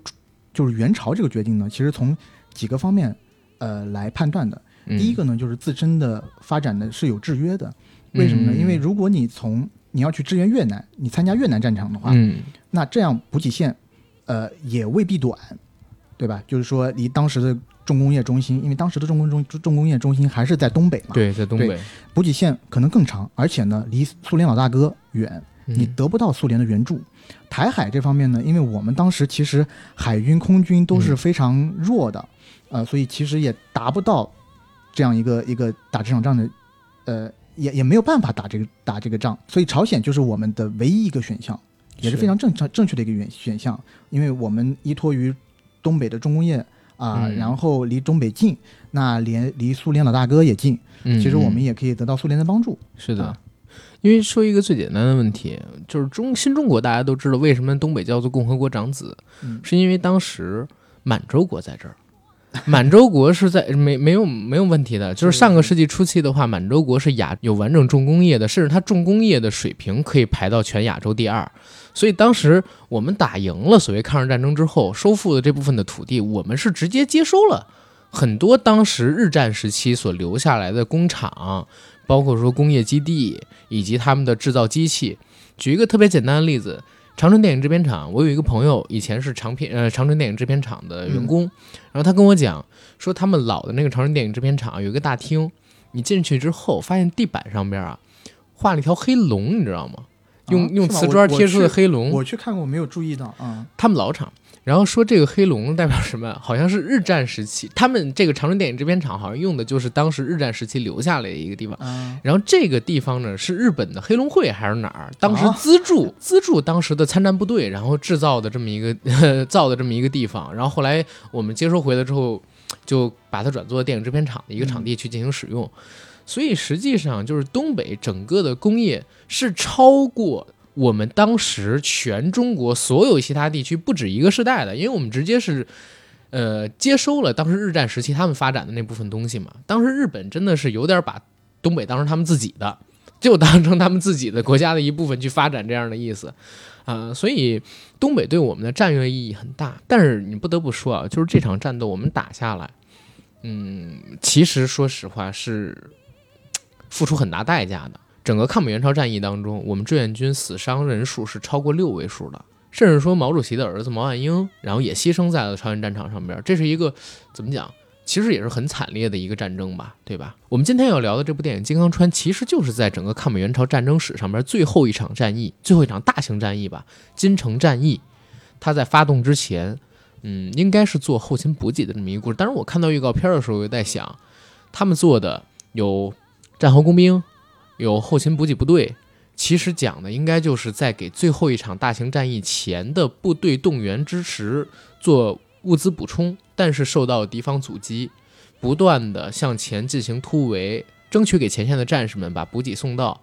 Speaker 2: 就是援朝这个决定呢？其实从几个方面呃来判断的。
Speaker 1: 嗯、
Speaker 2: 第一个呢，就是自身的发展呢是有制约的。为什么呢？
Speaker 1: 嗯
Speaker 2: 因为如果你从你要去支援越南，你参加越南战场的话，
Speaker 1: 嗯
Speaker 2: 那这样补给线呃也未必短，对吧？就是说离当时的重工业中心，因为当时的重工中重工业中心还是在东北嘛，
Speaker 1: 对，在东北，
Speaker 2: 对补给线可能更长，而且呢离苏联老大哥远，你
Speaker 1: 嗯
Speaker 2: 得不到苏联的援助。台海这方面呢，因为我们当时其实海军、空军都是
Speaker 1: 嗯
Speaker 2: 非常弱的，呃，所以其实也达不到这样一个一个打这场仗的，呃，也也没有办法打这个打这个仗，所以朝鲜就是我们的唯一一个选项，也是
Speaker 1: 是
Speaker 2: 非常正常正确的一个选选项，因为我们依托于东北的重工业啊、
Speaker 1: 嗯
Speaker 2: 然后离东北近，那连离苏联老大哥也近，
Speaker 1: 嗯
Speaker 2: 其实我们
Speaker 1: 嗯
Speaker 2: 也可以得到苏联的帮助。
Speaker 1: 是的
Speaker 2: 啊。
Speaker 1: 因为说一个最简单的问题，就是中新中国大家都知道，为什么东北叫做共和国长子，
Speaker 2: 嗯
Speaker 1: 是因为当时满洲国在这儿。满洲国是在没没有没有问题的，就是上个世纪初期的话，满洲国是亚有完整重工业的，甚至它重工业的水平可以排到全亚洲第二。所以当时我们打赢了所谓抗日战争之后，收复了这部分的土地，我们是直接接收了很多当时日战时期所留下来的工厂，包括说工业基地以及他们的制造机器。举一个特别简单的例子，长春电影制片厂，我有一个朋友以前是长片呃长春电影制片厂的员工，然后他跟我讲说，他们老的那个长春电影制片厂有一个大厅，你进去之后发现地板上边啊画了一条黑龙，你知道吗？用、
Speaker 2: 啊
Speaker 1: 用瓷
Speaker 2: 我我
Speaker 1: 砖贴出的黑龙，
Speaker 2: 我去看过，没有注意到啊。
Speaker 1: 他们老厂。然后说这个黑龙代表什么？好像是日战时期，他们这个长春电影制片厂好像用的就是当时日战时期留下来的一个地方。
Speaker 2: 啊，
Speaker 1: 然后这个地方呢是日本的黑龙会还是哪儿？当时
Speaker 2: 啊
Speaker 1: 资助、资助当时的参战部队，然后制造的这么一个 造的这么一个地方。然后后来我们接收回来之后，就把它转做电影制片厂的一个场地去进行使用。所以实际上就是东北整个的工业是超过我们当时全中国所有其他地区不止一个世代的，因为我们直接是。呃，接收了当时日战时期他们发展的那部分东西嘛。当时日本真的是有点把东北当成他们自己的，就当成他们自己的国家的一部分去发展这样的意思，啊，所以东北对我们的战略意义很大。但是你不得不说啊，就是这场战斗我们打下来，嗯，其实说实话是付出很大代价的。整个抗美援朝战役当中，我们志愿军死伤人数是超过六位数的。甚至说毛主席的儿子毛岸英，然后也牺牲在了朝鲜战场上边，这是一个怎么讲？其实也是很惨烈的一个战争吧，对吧？我们今天要聊的这部电影《金刚川》，其实就是在整个抗美援朝战争史上边最后一场战役，最后一场大型战役吧——金城战役。它在发动之前，嗯，应该是做后勤补给的这么一个故事。但是我看到预告片的时候，我就在想，他们做的有战壕工兵，有后勤补给部队。其实讲的应该就是在给最后一场大型战役前的部队动员支持做物资补充，但是受到敌方阻击，不断的向前进行突围，争取给前线的战士们把补给送到，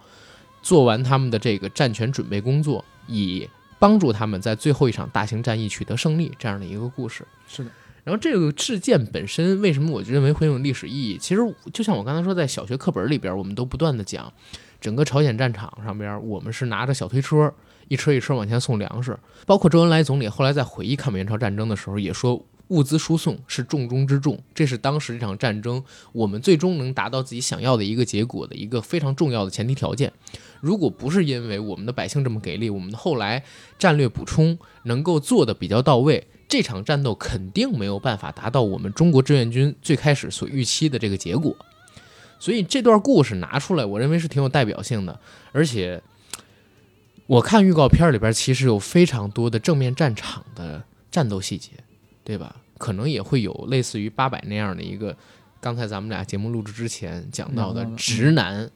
Speaker 1: 做完他们的这个战前准备工作，以帮助他们在最后一场大型战役取得胜利这样的一个故事。
Speaker 2: 是的，
Speaker 1: 然后这个事件本身为什么我认为会有历史意义？其实就像我刚才说，在小学课本里边，我们都不断的讲。整个朝鲜战场上边，我们是拿着小推车，一车一车往前送粮食。包括周恩来总理后来在回忆抗美援朝战争的时候，也说物资输送是重中之重，这是当时这场战争我们最终能达到自己想要的一个结果的一个非常重要的前提条件。如果不是因为我们的百姓这么给力，我们的后来战略补充能够做的比较到位，这场战斗肯定没有办法达到我们中国志愿军最开始所预期的这个结果。所以这段故事拿出来，我认为是挺有代表性的。而且我看预告片里边，其实有非常多的正面战场的战斗细节，对吧？可能也会有类似于八百那样的一个，刚才咱们俩节目录制之前讲到的直男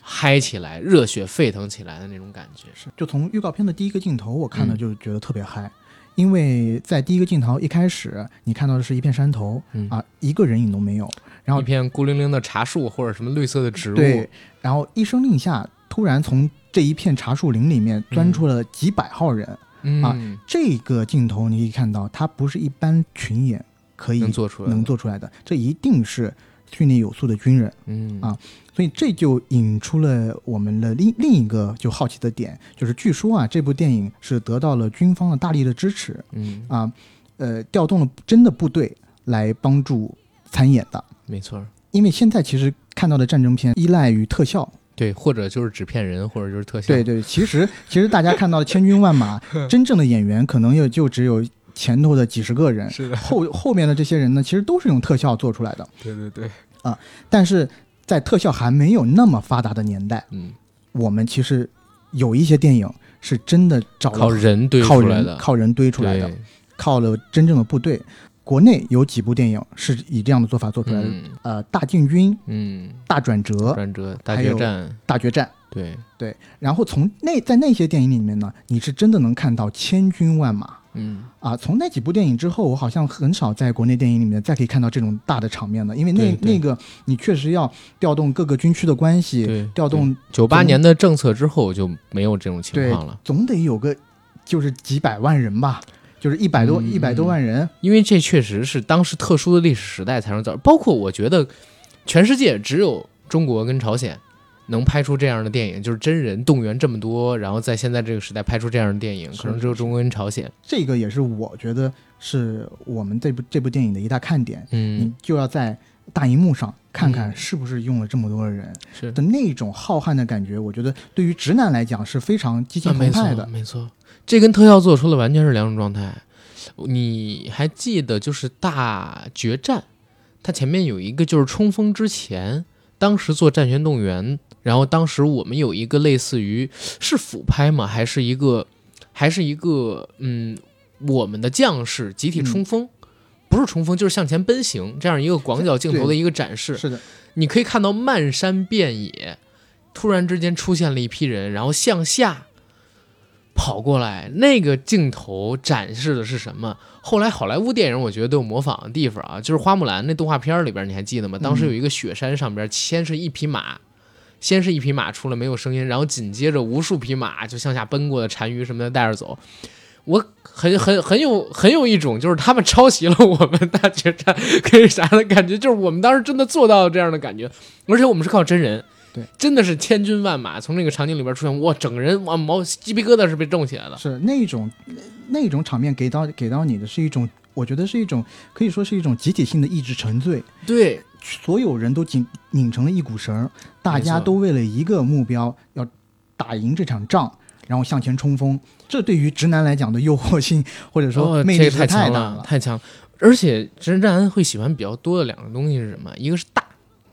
Speaker 1: 嗨起来、热血沸腾起来的那种感觉。
Speaker 2: 是，就从预告片的第一个镜头，我看了就觉得特别嗨。因为在第一个镜头一开始，你看到的是一片山头，啊，一个人影都没有，然后
Speaker 1: 一片孤零零的茶树或者什么绿色的植物，
Speaker 2: 对，然后一声令下，突然从这一片茶树林里面钻出了几百号人，啊，这个镜头你可以看到，它不是一般群演可以
Speaker 1: 能做出来
Speaker 2: 能做出来的，这一定是。训练有素的军人，
Speaker 1: 嗯。
Speaker 2: 啊，所以这就引出了我们的另另一个就好奇的点，就是据说啊，这部电影是得到了军方的大力的支持，
Speaker 1: 嗯
Speaker 2: 啊，呃，调动了真的部队来帮助参演的，
Speaker 1: 没错。
Speaker 2: 因为现在其实看到的战争片依赖于特效，
Speaker 1: 对，或者就是纸片人，或者就是特效，
Speaker 2: 对对。其实其实大家看到的千军万马，真正的演员可能也就只有。前头的几十个人，
Speaker 1: 是的，
Speaker 2: 后后面的这些人呢，其实都是用特效做出来的。
Speaker 1: 对对对，
Speaker 2: 啊，但是在特效还没有那么发达的年代，
Speaker 1: 嗯，
Speaker 2: 我们其实有一些电影是真的找
Speaker 1: 靠人堆
Speaker 2: 出
Speaker 1: 来的，
Speaker 2: 靠人堆出来的，靠了真正的部队。国内有几部电影是以这样的做法做出来的，呃，大进军，
Speaker 1: 嗯，
Speaker 2: 大转折，
Speaker 1: 转折，大决战，
Speaker 2: 大决战，
Speaker 1: 对。
Speaker 2: 对。然后从那在那些电影里面呢，你是真的能看到千军万马。
Speaker 1: 嗯
Speaker 2: 啊，从那几部电影之后，我好像很少在国内电影里面再可以看到这种大的场面了，因为那那个你确实要调动各个军区的关系，调动
Speaker 1: 九八年的政策之后就没有这种情况了，
Speaker 2: 总得有个就是几百万人吧，就是一百多一百多万人，
Speaker 1: 因为这确实是当时特殊的历史时代才能造，包括我觉得全世界只有中国跟朝鲜。能拍出这样的电影，就是真人动员这么多，然后在现在这个时代拍出这样的电影，可能只有中国跟朝鲜。
Speaker 2: 这个也是我觉得是我们这部这部电影的一大看点。
Speaker 1: 嗯，
Speaker 2: 你就要在大荧幕上看看是不是用了这么多的人，
Speaker 1: 是
Speaker 2: 的那种浩瀚的感觉。我觉得对于直男来讲是非常激情澎湃的。
Speaker 1: 没错，这跟特效做出的完全是两种状态。你还记得就是大决战，它前面有一个就是冲锋之前，当时做战前动员。然后当时我们有一个类似于是俯拍吗？还是一个，还是一个嗯，我们的将士集体冲锋，不是冲锋就是向前奔行，这样一个广角镜头的一个展示。
Speaker 2: 是的，
Speaker 1: 你可以看到漫山遍野，突然之间出现了一批人，然后向下跑过来，那个镜头展示的是什么？后来好莱坞电影我觉得都有模仿的地方啊，就是花木兰那动画片里边，你还记得吗？当时有一个雪山上边，牵着一匹马，先是一匹马出来没有声音，然后紧接着无数匹马就向下奔过的单于什么的带着走。我很很很有很有一种就是他们抄袭了我们大决战跟啥的感觉，就是我们当时真的做到了这样的感觉，而且我们是靠真人。
Speaker 2: 对，
Speaker 1: 真的是千军万马从那个场景里边出现，哇，整个人哇毛鸡皮疙瘩是被冻起来了。
Speaker 2: 是那种那种场面给到给到你的是一种，我觉得是一种可以说是一种集体性的意志沉醉。
Speaker 1: 对，
Speaker 2: 所有人都紧拧成了一股绳，大家都为了一个目标要打赢这场仗，然后向前冲锋。这对于直男来讲的诱惑性或者说魅力
Speaker 1: 太
Speaker 2: 强
Speaker 1: 了，太强。而且直男会喜欢比较多的两个东西是什么？一个是大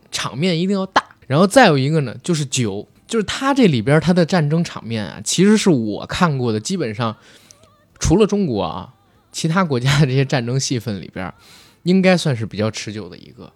Speaker 1: 场面一定要大。然后再有一个呢，就是酒，就是他这里边他的战争场面啊，其实是我看过的，基本上除了中国啊，其他国家的这些战争戏份里边，应该算是比较持久的一个，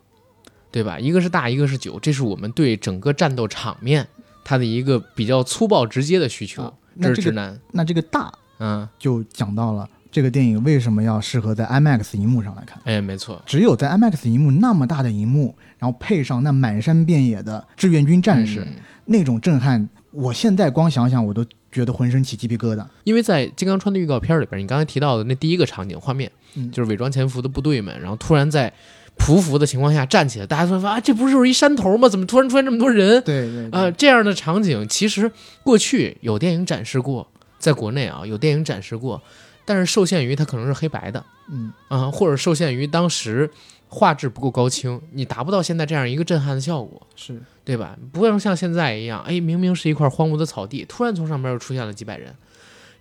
Speaker 1: 对吧？一个是大，一个是酒，这是我们对整个战斗场面它的一个比较粗暴直接的需求。
Speaker 2: 那这
Speaker 1: 个
Speaker 2: 那这个大，
Speaker 1: 嗯，
Speaker 2: 就讲到了。这个电影为什么要适合在 IMAX 荧幕上来看？
Speaker 1: 哎，没错，
Speaker 2: 只有在 IMAX 荧幕那么大的荧幕，然后配上那满山遍野的志愿军战士，那种震撼，我现在光想想我都觉得浑身起鸡皮疙瘩。
Speaker 1: 因为在《金刚川》的预告片里边，你刚才提到的那第一个场景画面，就是伪装潜伏的部队们，然后突然在匍匐的情况下站起来，大家说啊，这不是就是一山头吗？怎么突然出现这么多人？
Speaker 2: 对对
Speaker 1: 啊，这样的场景其实过去有电影展示过，在国内啊有电影展示过。但是受限于它可能是黑白的，
Speaker 2: 嗯
Speaker 1: 啊，或者受限于当时画质不够高清，你达不到现在这样一个震撼的效果，
Speaker 2: 是
Speaker 1: 对吧？不能像现在一样，哎，明明是一块荒芜的草地，突然从上面又出现了几百人，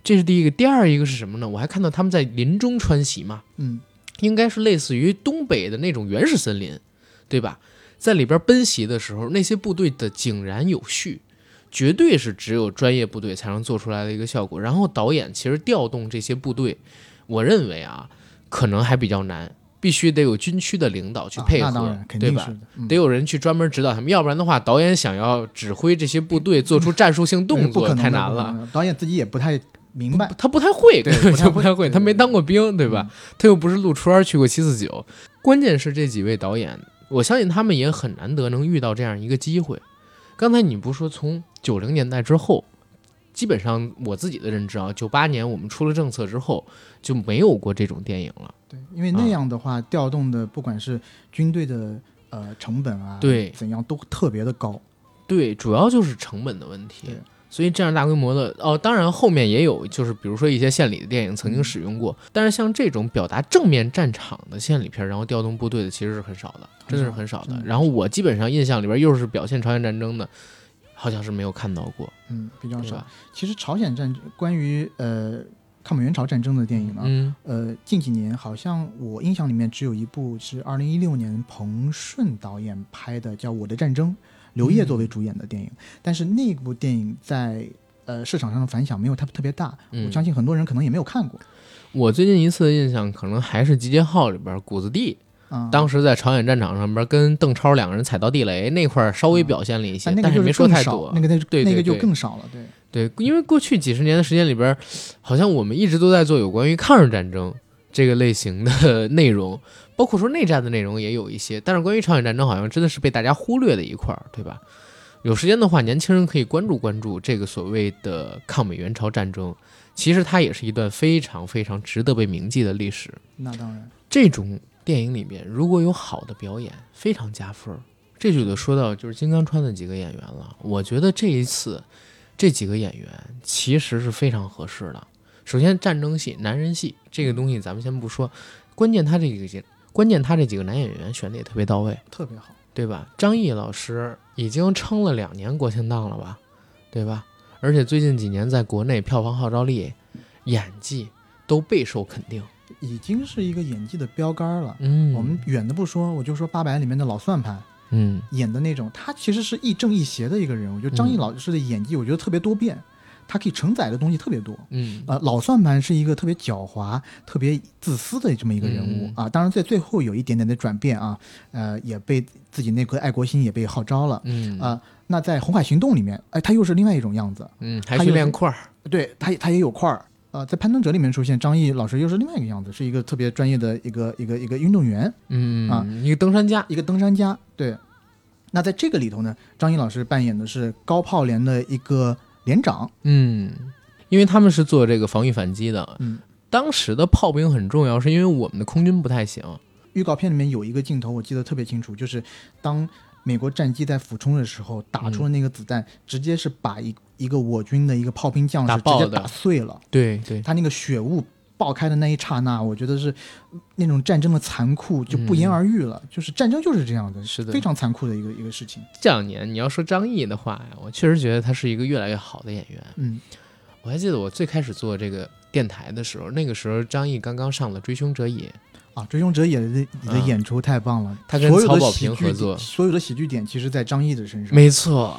Speaker 1: 这是第一个。第二一个是什么呢？我还看到他们在林中穿行嘛，
Speaker 2: 嗯，
Speaker 1: 应该是类似于东北的那种原始森林，对吧？在里边奔袭的时候，那些部队的井然有序。绝对是只有专业部队才能做出来的一个效果。然后导演其实调动这些部队，我认为啊，可能还比较难，必须得有军区的领导去配合，对吧？得有人去专门指导他们，要不然的话，导演想要指挥这些部队做出战术性动作，太难了。
Speaker 2: 导演自己也不太明白，
Speaker 1: 他不太会，
Speaker 2: 对，
Speaker 1: 不太会，他没当过兵，对吧？他又不是陆川去过七四九。关键是这几位导演，我相信他们也很难得能遇到这样一个机会。刚才你不说从九零年代之后，基本上我自己的认知啊，九八年我们出了政策之后就没有过这种电影了。
Speaker 2: 对，因为那样的话，调动的不管是军队的呃成本啊，
Speaker 1: 对，
Speaker 2: 怎样都特别的高。
Speaker 1: 对，主要就是成本的问题。所以这样大规模的哦，当然后面也有，就是比如说一些县里的电影曾经使用过，但是像这种表达正面战场的县里片，然后调动部队的其实是很少的，真的是很少的。然后我基本上印象里边又是表现朝鲜战争的，好像是没有看到过，
Speaker 2: 嗯，比较少。其实朝鲜战关于呃抗美援朝战争的电影呢，
Speaker 1: 嗯，
Speaker 2: 呃近几年好像我印象里面只有一部是二零一六年彭顺导演拍的，叫《我的战争》。刘烨作为主演的电影，但是那部电影在呃市场上的反响没有特特别大，我相信很多人可能也没有看过。
Speaker 1: 我最近一次的印象可能还是《集结号》里边谷子地，当时在朝鲜战场上边跟邓超两个人踩到地雷那块儿稍微表现了一些，但
Speaker 2: 是
Speaker 1: 没说太多。
Speaker 2: 那个那
Speaker 1: 对
Speaker 2: 那个就更少了，
Speaker 1: 对对，因为过去几十年的时间里边，好像我们一直都在做有关于抗日战争这个类型的 内容。包括说内战的内容也有一些，但是关于朝鲜战争好像真的是被大家忽略的一块儿，对吧？有时间的话，年轻人可以关注关注这个所谓的抗美援朝战争，其实它也是一段非常非常值得被铭记的历史。
Speaker 2: 那当然，
Speaker 1: 这种电影里面如果有好的表演，非常加分。这就得说到就是金刚川的几个演员了。我觉得这一次这几个演员其实是非常合适的。首先，战争戏、男人戏这个东西咱们先不说，关键他这个节。关键他这几个男演员选的也特别到位，
Speaker 2: 特别好，
Speaker 1: 对吧？张译老师已经撑了两年国庆档了吧，对吧？而且最近几年在国内票房号召力、演技都备受肯定，
Speaker 2: 已经是一个演技的标杆了。
Speaker 1: 嗯，
Speaker 2: 我们远的不说，我就说《八佰》里面的老算盘，
Speaker 1: 嗯，
Speaker 2: 演的那种，他其实是亦正亦邪的一个人。我觉得张译老师的演技，我觉得特别多变。它可以承载的东西特别多，
Speaker 1: 嗯，
Speaker 2: 呃，老算盘是一个特别狡猾、特别自私的这么一个人物啊。当然，在最后有一点点的转变啊，呃，也被自己那颗爱国心也被号召了，
Speaker 1: 嗯
Speaker 2: 啊。那在《红海行动》里面，哎，他又是另外一种样子。
Speaker 1: 嗯，还是练块儿。
Speaker 2: 对他，他也有块儿。呃，在《攀登者》里面出现，张译老师又是另外一个样子，是一个特别专业的一个一个一个运动员。
Speaker 1: 嗯
Speaker 2: 啊，
Speaker 1: 一个登山家，
Speaker 2: 一个登山家。对。那在这个里头呢，张译老师扮演的是高炮连的一个连长。
Speaker 1: 嗯，因为他们是做这个防御反击的。
Speaker 2: 嗯，
Speaker 1: 当时的炮兵很重要，是因为我们的空军不太行。
Speaker 2: 预告片里面有一个镜头，我记得特别清楚，就是当美国战机在俯冲的时候，打出了那个子弹，直接是把一一个我军的一个炮兵将士直接打碎了。
Speaker 1: 对对，
Speaker 2: 他那个血雾爆开的那一刹那，我觉得是那种战争的残酷就不言而喻了。就是战争就是这样的，
Speaker 1: 是的，
Speaker 2: 非常残酷的一个一个事情。
Speaker 1: 这两年你要说张译的话呀，我确实觉得他是一个越来越好的演员。
Speaker 2: 嗯，
Speaker 1: 我还记得我最开始做这个电台的时候，那个时候张译刚刚上了《追凶者也》。
Speaker 2: 啊，追凶者也的你的演出太棒了，
Speaker 1: 他跟曹保平合作，
Speaker 2: 所有的喜剧点其实，在张译的身上，
Speaker 1: 没错，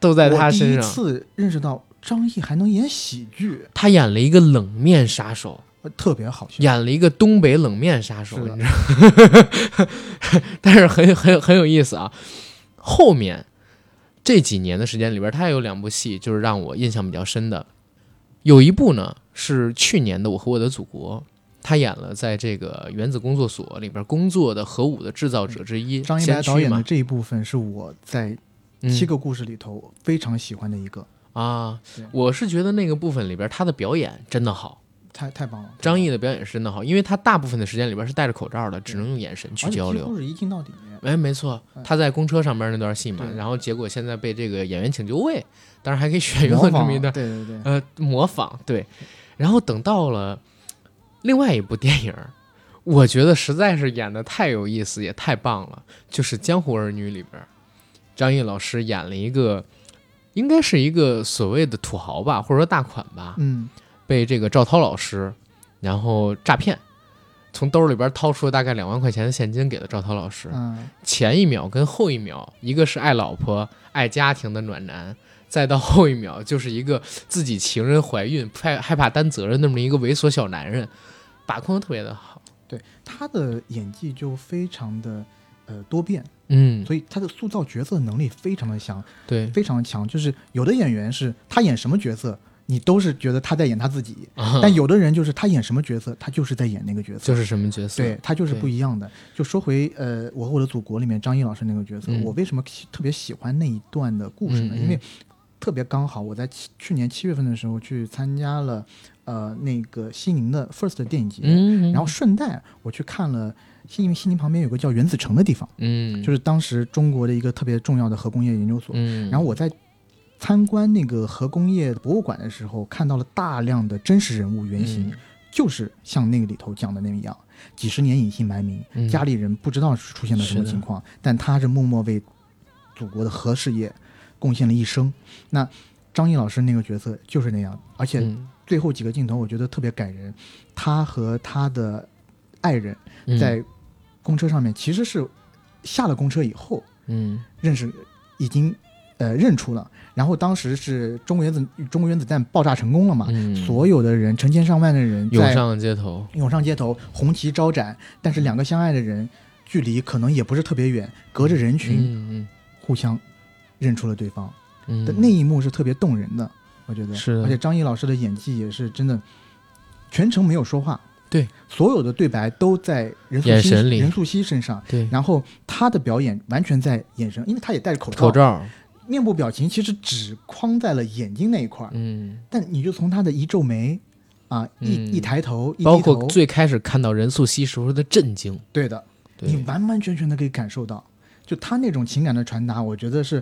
Speaker 1: 都在他身上。
Speaker 2: 第一次认识到张译还能演喜剧，
Speaker 1: 他演了一个冷面杀手，
Speaker 2: 特别好笑，
Speaker 1: 演了一个东北冷面杀手，你知道？但是很很很有意思啊。后面这几年的时间里边，他也有两部戏，就是让我印象比较深的，有一部呢是去年的《我和我的祖国》。他演了在这个原子工作所里边工作的核武的制造者之一，
Speaker 2: 张一白导演的这一部分是我在七个故事里头非常喜欢的一个
Speaker 1: 啊。我是觉得那个部分里边他的表演真的好，
Speaker 2: 太太棒了。
Speaker 1: 张译的表演是真的好，因为他大部分的时间里边是戴着口罩的，只能用眼神去交流。
Speaker 2: 是一镜到底。
Speaker 1: 哎，没错，他在公车上边那段戏嘛，然后结果现在被这个演员请就位，当然还可以选用这么一段，
Speaker 2: 对对对，
Speaker 1: 呃，模仿对。然后等到了。另外一部电影，我觉得实在是演的太有意思，也太棒了。就是《江湖儿女》里边，张译老师演了一个，应该是一个所谓的土豪吧，或者说大款吧。
Speaker 2: 嗯，
Speaker 1: 被这个赵涛老师然后诈骗，从兜里边掏出了大概两万块钱的现金给了赵涛老师。
Speaker 2: 嗯，
Speaker 1: 前一秒跟后一秒，一个是爱老婆、爱家庭的暖男。再到后一秒，就是一个自己情人怀孕、害害怕担责任那么一个猥琐小男人，把控的特别的好。
Speaker 2: 对他的演技就非常的呃多变，
Speaker 1: 嗯，
Speaker 2: 所以他的塑造角色能力非常的强，
Speaker 1: 对，
Speaker 2: 非常强。就是有的演员是他演什么角色，你都是觉得他在演他自己；但有的人就是他演什么角色，他就是在演那个角色，
Speaker 1: 就是什么角色，
Speaker 2: 对他就是不一样的。就说回呃，我和我的祖国里面张译老师那个角色，我为什么特别喜欢那一段的故事呢？因为特别刚好，我在七去年七月份的时候去参加了，呃，那个西宁的 First 电影节，然后顺带我去看了西宁，西宁旁边有个叫原子城的地方，
Speaker 1: 嗯，
Speaker 2: 就是当时中国的一个特别重要的核工业研究所，嗯，然后我在参观那个核工业博物馆的时候，看到了大量的真实人物原型，就是像那个里头讲的那样，几十年隐姓埋名，家里人不知道出现了什么情况，但他是默默为祖国的核事业。贡献了一生，那张译老师那个角色就是那样，而且最后几个镜头我觉得特别感人。他和他的爱人在公车上面，其实是下了公车以后，
Speaker 1: 嗯，
Speaker 2: 认识已经呃认出了。然后当时是中国原子中国原子弹爆炸成功了嘛，所有的人成千上万的人
Speaker 1: 涌上街头，
Speaker 2: 涌上街头，红旗招展。但是两个相爱的人距离可能也不是特别远，隔着人群，互相。认出了对方，的那一幕是特别动人的，我觉得
Speaker 1: 是。
Speaker 2: 而且张译老师的演技也是真的，全程没有说话，
Speaker 1: 对，
Speaker 2: 所有的对白都在任素汐任素汐身上，
Speaker 1: 对。
Speaker 2: 然后他的表演完全在眼神，因为他也戴着口罩，
Speaker 1: 口罩，
Speaker 2: 面部表情其实只框在了眼睛那一块儿，
Speaker 1: 嗯。
Speaker 2: 但你就从他的一皱眉，啊，一一抬头，
Speaker 1: 包括最开始看到任素汐时候的震惊，
Speaker 2: 对的，你完完全全的可以感受到。就他那种情感的传达，我觉得是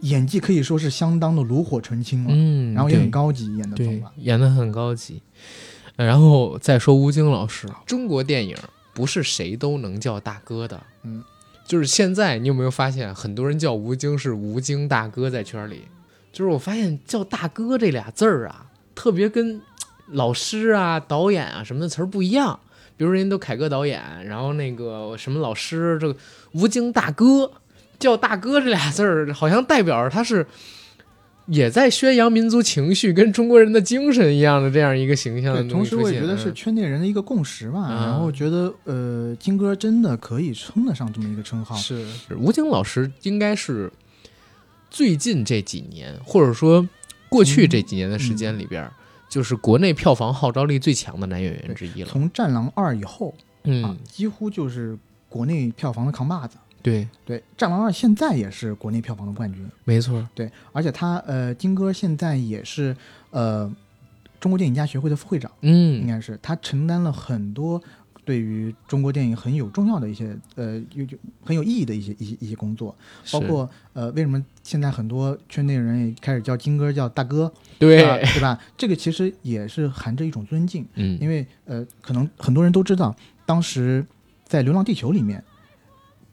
Speaker 2: 演技可以说是相当的炉火纯青了，
Speaker 1: 嗯，
Speaker 2: 然后也很高级，演的
Speaker 1: 对，演的很高级。然后再说吴京老师，中国电影不是谁都能叫大哥的，
Speaker 2: 嗯，
Speaker 1: 就是现在你有没有发现，很多人叫吴京是吴京大哥，在圈里，就是我发现叫大哥这俩字儿啊，特别跟老师啊、导演啊什么的词儿不一样。比如人家都凯歌导演，然后那个什么老师，这个吴京大哥叫大哥这俩字儿，好像代表着他是也在宣扬民族情绪跟中国人的精神一样的这样一个形象。
Speaker 2: 同时，我也觉得是圈内人的一个共识吧。然后觉得，呃，金哥真的可以称得上这么一个称号。
Speaker 1: 是吴京老师应该是最近这几年，或者说过去这几年的时间里边，就是国内票房号召力最强的男演员之一了。
Speaker 2: 从《战狼二》以后啊
Speaker 1: 嗯，，
Speaker 2: 几乎就是国内票房的扛把子。
Speaker 1: 对，
Speaker 2: 对，《战狼二》现在也是国内票房的冠军。
Speaker 1: 没错，
Speaker 2: 对，而且他呃，金哥现在也是呃中国电影家协会的副会长，嗯。应
Speaker 1: 嗯，
Speaker 2: 该是他承担了很多对于中国电影很有重要的一些呃有有很有意义的一些一些一些工作，包括呃为什么现在很多圈内人也开始叫金哥叫大哥，
Speaker 1: 对，
Speaker 2: 啊对吧？这个其实也是含着一种尊敬，
Speaker 1: 嗯，
Speaker 2: 因为呃可能很多人都知道，当时在《流浪地球》里面，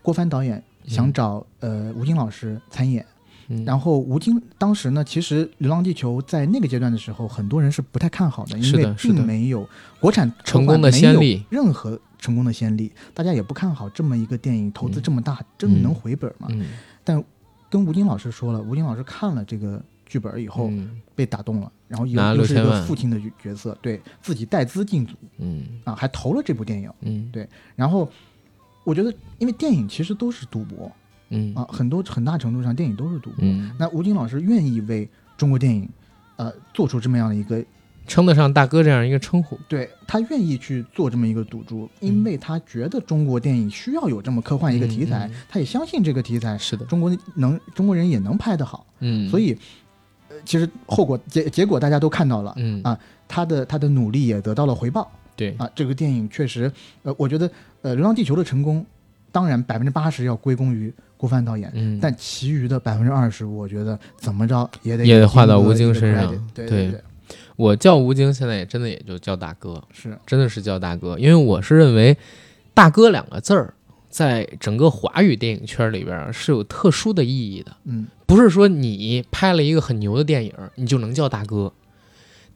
Speaker 2: 郭帆导演想找、呃吴京老师参演。
Speaker 1: 嗯。
Speaker 2: 然后吴京当时呢，其实《流浪地球》在那个阶段的时候，很多人是不太看好的，因为并没有国产
Speaker 1: 成功的先例，
Speaker 2: 任何成功的先例，大家也不看好这么一个电影，投资这么大，真的能回本吗？
Speaker 1: 但，
Speaker 2: 跟吴京老师说了，吴京老师看了这个剧本以后、
Speaker 1: 嗯。
Speaker 2: 被打动了，然后又是一个父亲的角色，对自己带资进组
Speaker 1: 嗯。
Speaker 2: 啊，还投了这部电影。
Speaker 1: 嗯。
Speaker 2: 对然后我觉得，因为电影其实都是赌博
Speaker 1: 嗯。
Speaker 2: 啊，很多很大程度上电影都是赌博。
Speaker 1: 嗯，
Speaker 2: 那吴京老师愿意为中国电影，呃，做出这么样的一个，
Speaker 1: 称得上大哥这样一个称呼，
Speaker 2: 对他愿意去做这么一个赌注，
Speaker 1: 嗯
Speaker 2: 因为他觉得中国电影需要有这么科幻一个题材，他也相信这个题材
Speaker 1: 是的，
Speaker 2: 中国能中国人也能拍得好，
Speaker 1: 嗯，
Speaker 2: 所以，呃，其实后果结结果大家都看到了，
Speaker 1: 嗯。
Speaker 2: 啊他的他的努力也得到了回报。
Speaker 1: 对，
Speaker 2: 啊，这个电影确实，呃，我觉得，呃，《流浪地球》的成功，当然百分之八十要归功于郭帆导演。
Speaker 1: 嗯，
Speaker 2: 但其余的百分之二十，我觉得怎么着也得
Speaker 1: 也得画到吴京身上
Speaker 2: 对
Speaker 1: 对
Speaker 2: 对，
Speaker 1: 我叫吴京，现在也真的也就叫大哥，
Speaker 2: 是
Speaker 1: 真的是叫大哥，因为我是认为“大哥”两个字儿在整个华语电影圈里边儿是有特殊的意义的，
Speaker 2: 嗯
Speaker 1: 不是说你拍了一个很牛的电影，你就能叫大哥。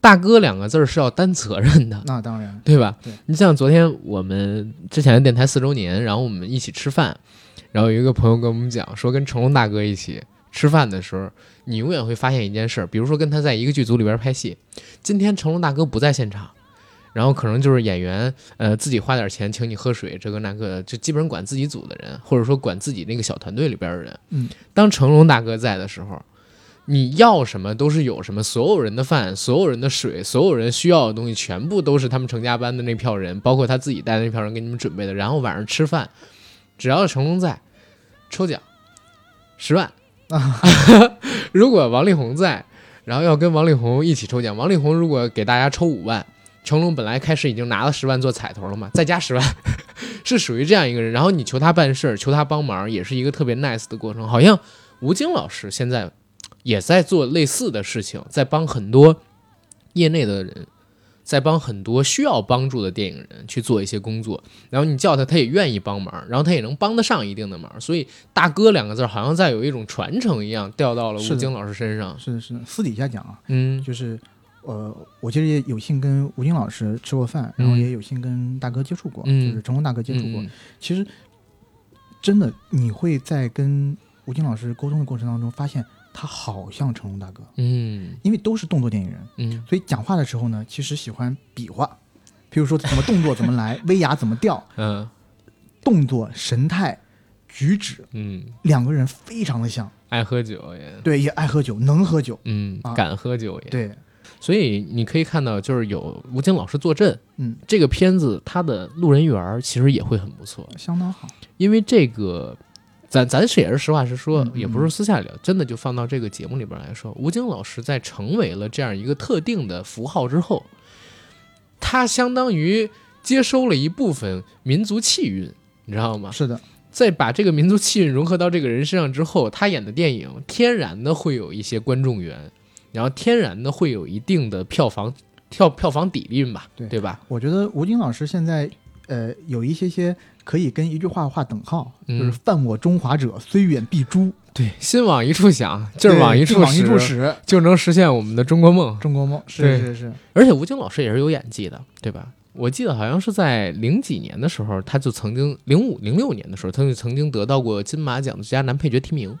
Speaker 1: 大哥两个字儿是要担责任的，
Speaker 2: 那当然，
Speaker 1: 对吧？
Speaker 2: 对
Speaker 1: 你像昨天我们之前的电台四周年，然后我们一起吃饭，然后有一个朋友跟我们讲说，跟成龙大哥一起吃饭的时候，你永远会发现一件事儿，比如说跟他在一个剧组里边拍戏，今天成龙大哥不在现场，然后可能就是演员呃自己花点钱请你喝水，这个那个的，就基本上管自己组的人，或者说管自己那个小团队里边的人。
Speaker 2: 嗯，
Speaker 1: 当成龙大哥在的时候。你要什么都是有什么，所有人的饭，所有人的水，所有人需要的东西，全部都是他们成家班的那票人，包括他自己带的那票人给你们准备的。然后晚上吃饭，只要成龙在，抽奖十万。如果王力宏在，然后要跟王力宏一起抽奖，王力宏如果给大家抽五万，成龙本来开始已经拿了十万做彩头了嘛，再加十万，是属于这样一个人。然后你求他办事儿，求他帮忙，也是一个特别 nice 的过程。好像吴京老师现在也在做类似的事情，在帮很多业内的人，在帮很多需要帮助的电影人去做一些工作。然后你叫他，他也愿意帮忙，然后他也能帮得上一定的忙。所以“大哥”两个字好像在有一种传承一样，掉到了吴京老师身上。
Speaker 2: 是的，是的。私底下讲啊，
Speaker 1: 嗯
Speaker 2: 就是呃，我其实也有幸跟吴京老师吃过饭，然后
Speaker 1: 嗯
Speaker 2: 也有幸跟大哥接触过，
Speaker 1: 嗯
Speaker 2: 就是成龙大哥接触过。
Speaker 1: 嗯
Speaker 2: 其实真的，你会在跟吴京老师沟通的过程当中，发现他好像成龙大哥，
Speaker 1: 嗯
Speaker 2: 因为都是动作电影人，
Speaker 1: 嗯
Speaker 2: 所以讲话的时候呢，其实喜欢比划，比如说怎么动作怎么来，威亚怎么掉，
Speaker 1: 嗯
Speaker 2: 动作、神态、举止，
Speaker 1: 嗯，
Speaker 2: 两个人非常的像。
Speaker 1: 爱喝酒也
Speaker 2: 对，也爱喝酒，能喝酒。
Speaker 1: 嗯
Speaker 2: 啊
Speaker 1: 敢喝酒也。
Speaker 2: 对，
Speaker 1: 所以你可以看到，就是有吴京老师坐镇，
Speaker 2: 嗯，
Speaker 1: 这个片子他的路人缘其实也会很不错，
Speaker 2: 相当好。
Speaker 1: 因为这个。咱咱是也是实话实说也不是私下聊，真的就放到这个节目里边来说，吴京老师在成为了这样一个特定的符号之后，他相当于接收了一部分民族气韵，你知道吗？
Speaker 2: 是的，
Speaker 1: 在把这个民族气韵融合到这个人身上之后，他演的电影天然的会有一些观众缘，然后天然的会有一定的票房票票房底蕴吧，
Speaker 2: 对
Speaker 1: 对吧？
Speaker 2: 我觉得吴京老师现在呃有一些些可以跟一句话画等号，
Speaker 1: 嗯
Speaker 2: 就是“犯我中华者，虽远必诛
Speaker 1: 对，心往一处想，劲儿往一处
Speaker 2: 对劲往一处
Speaker 1: 使，就能实现我们的中国梦。
Speaker 2: 中国梦是是是，
Speaker 1: 而且吴京老师也是有演技的，对吧？我记得好像是在零几年的时候，他就曾经零五零六年的时候，他就曾经得到过金马奖的最佳男配角提名，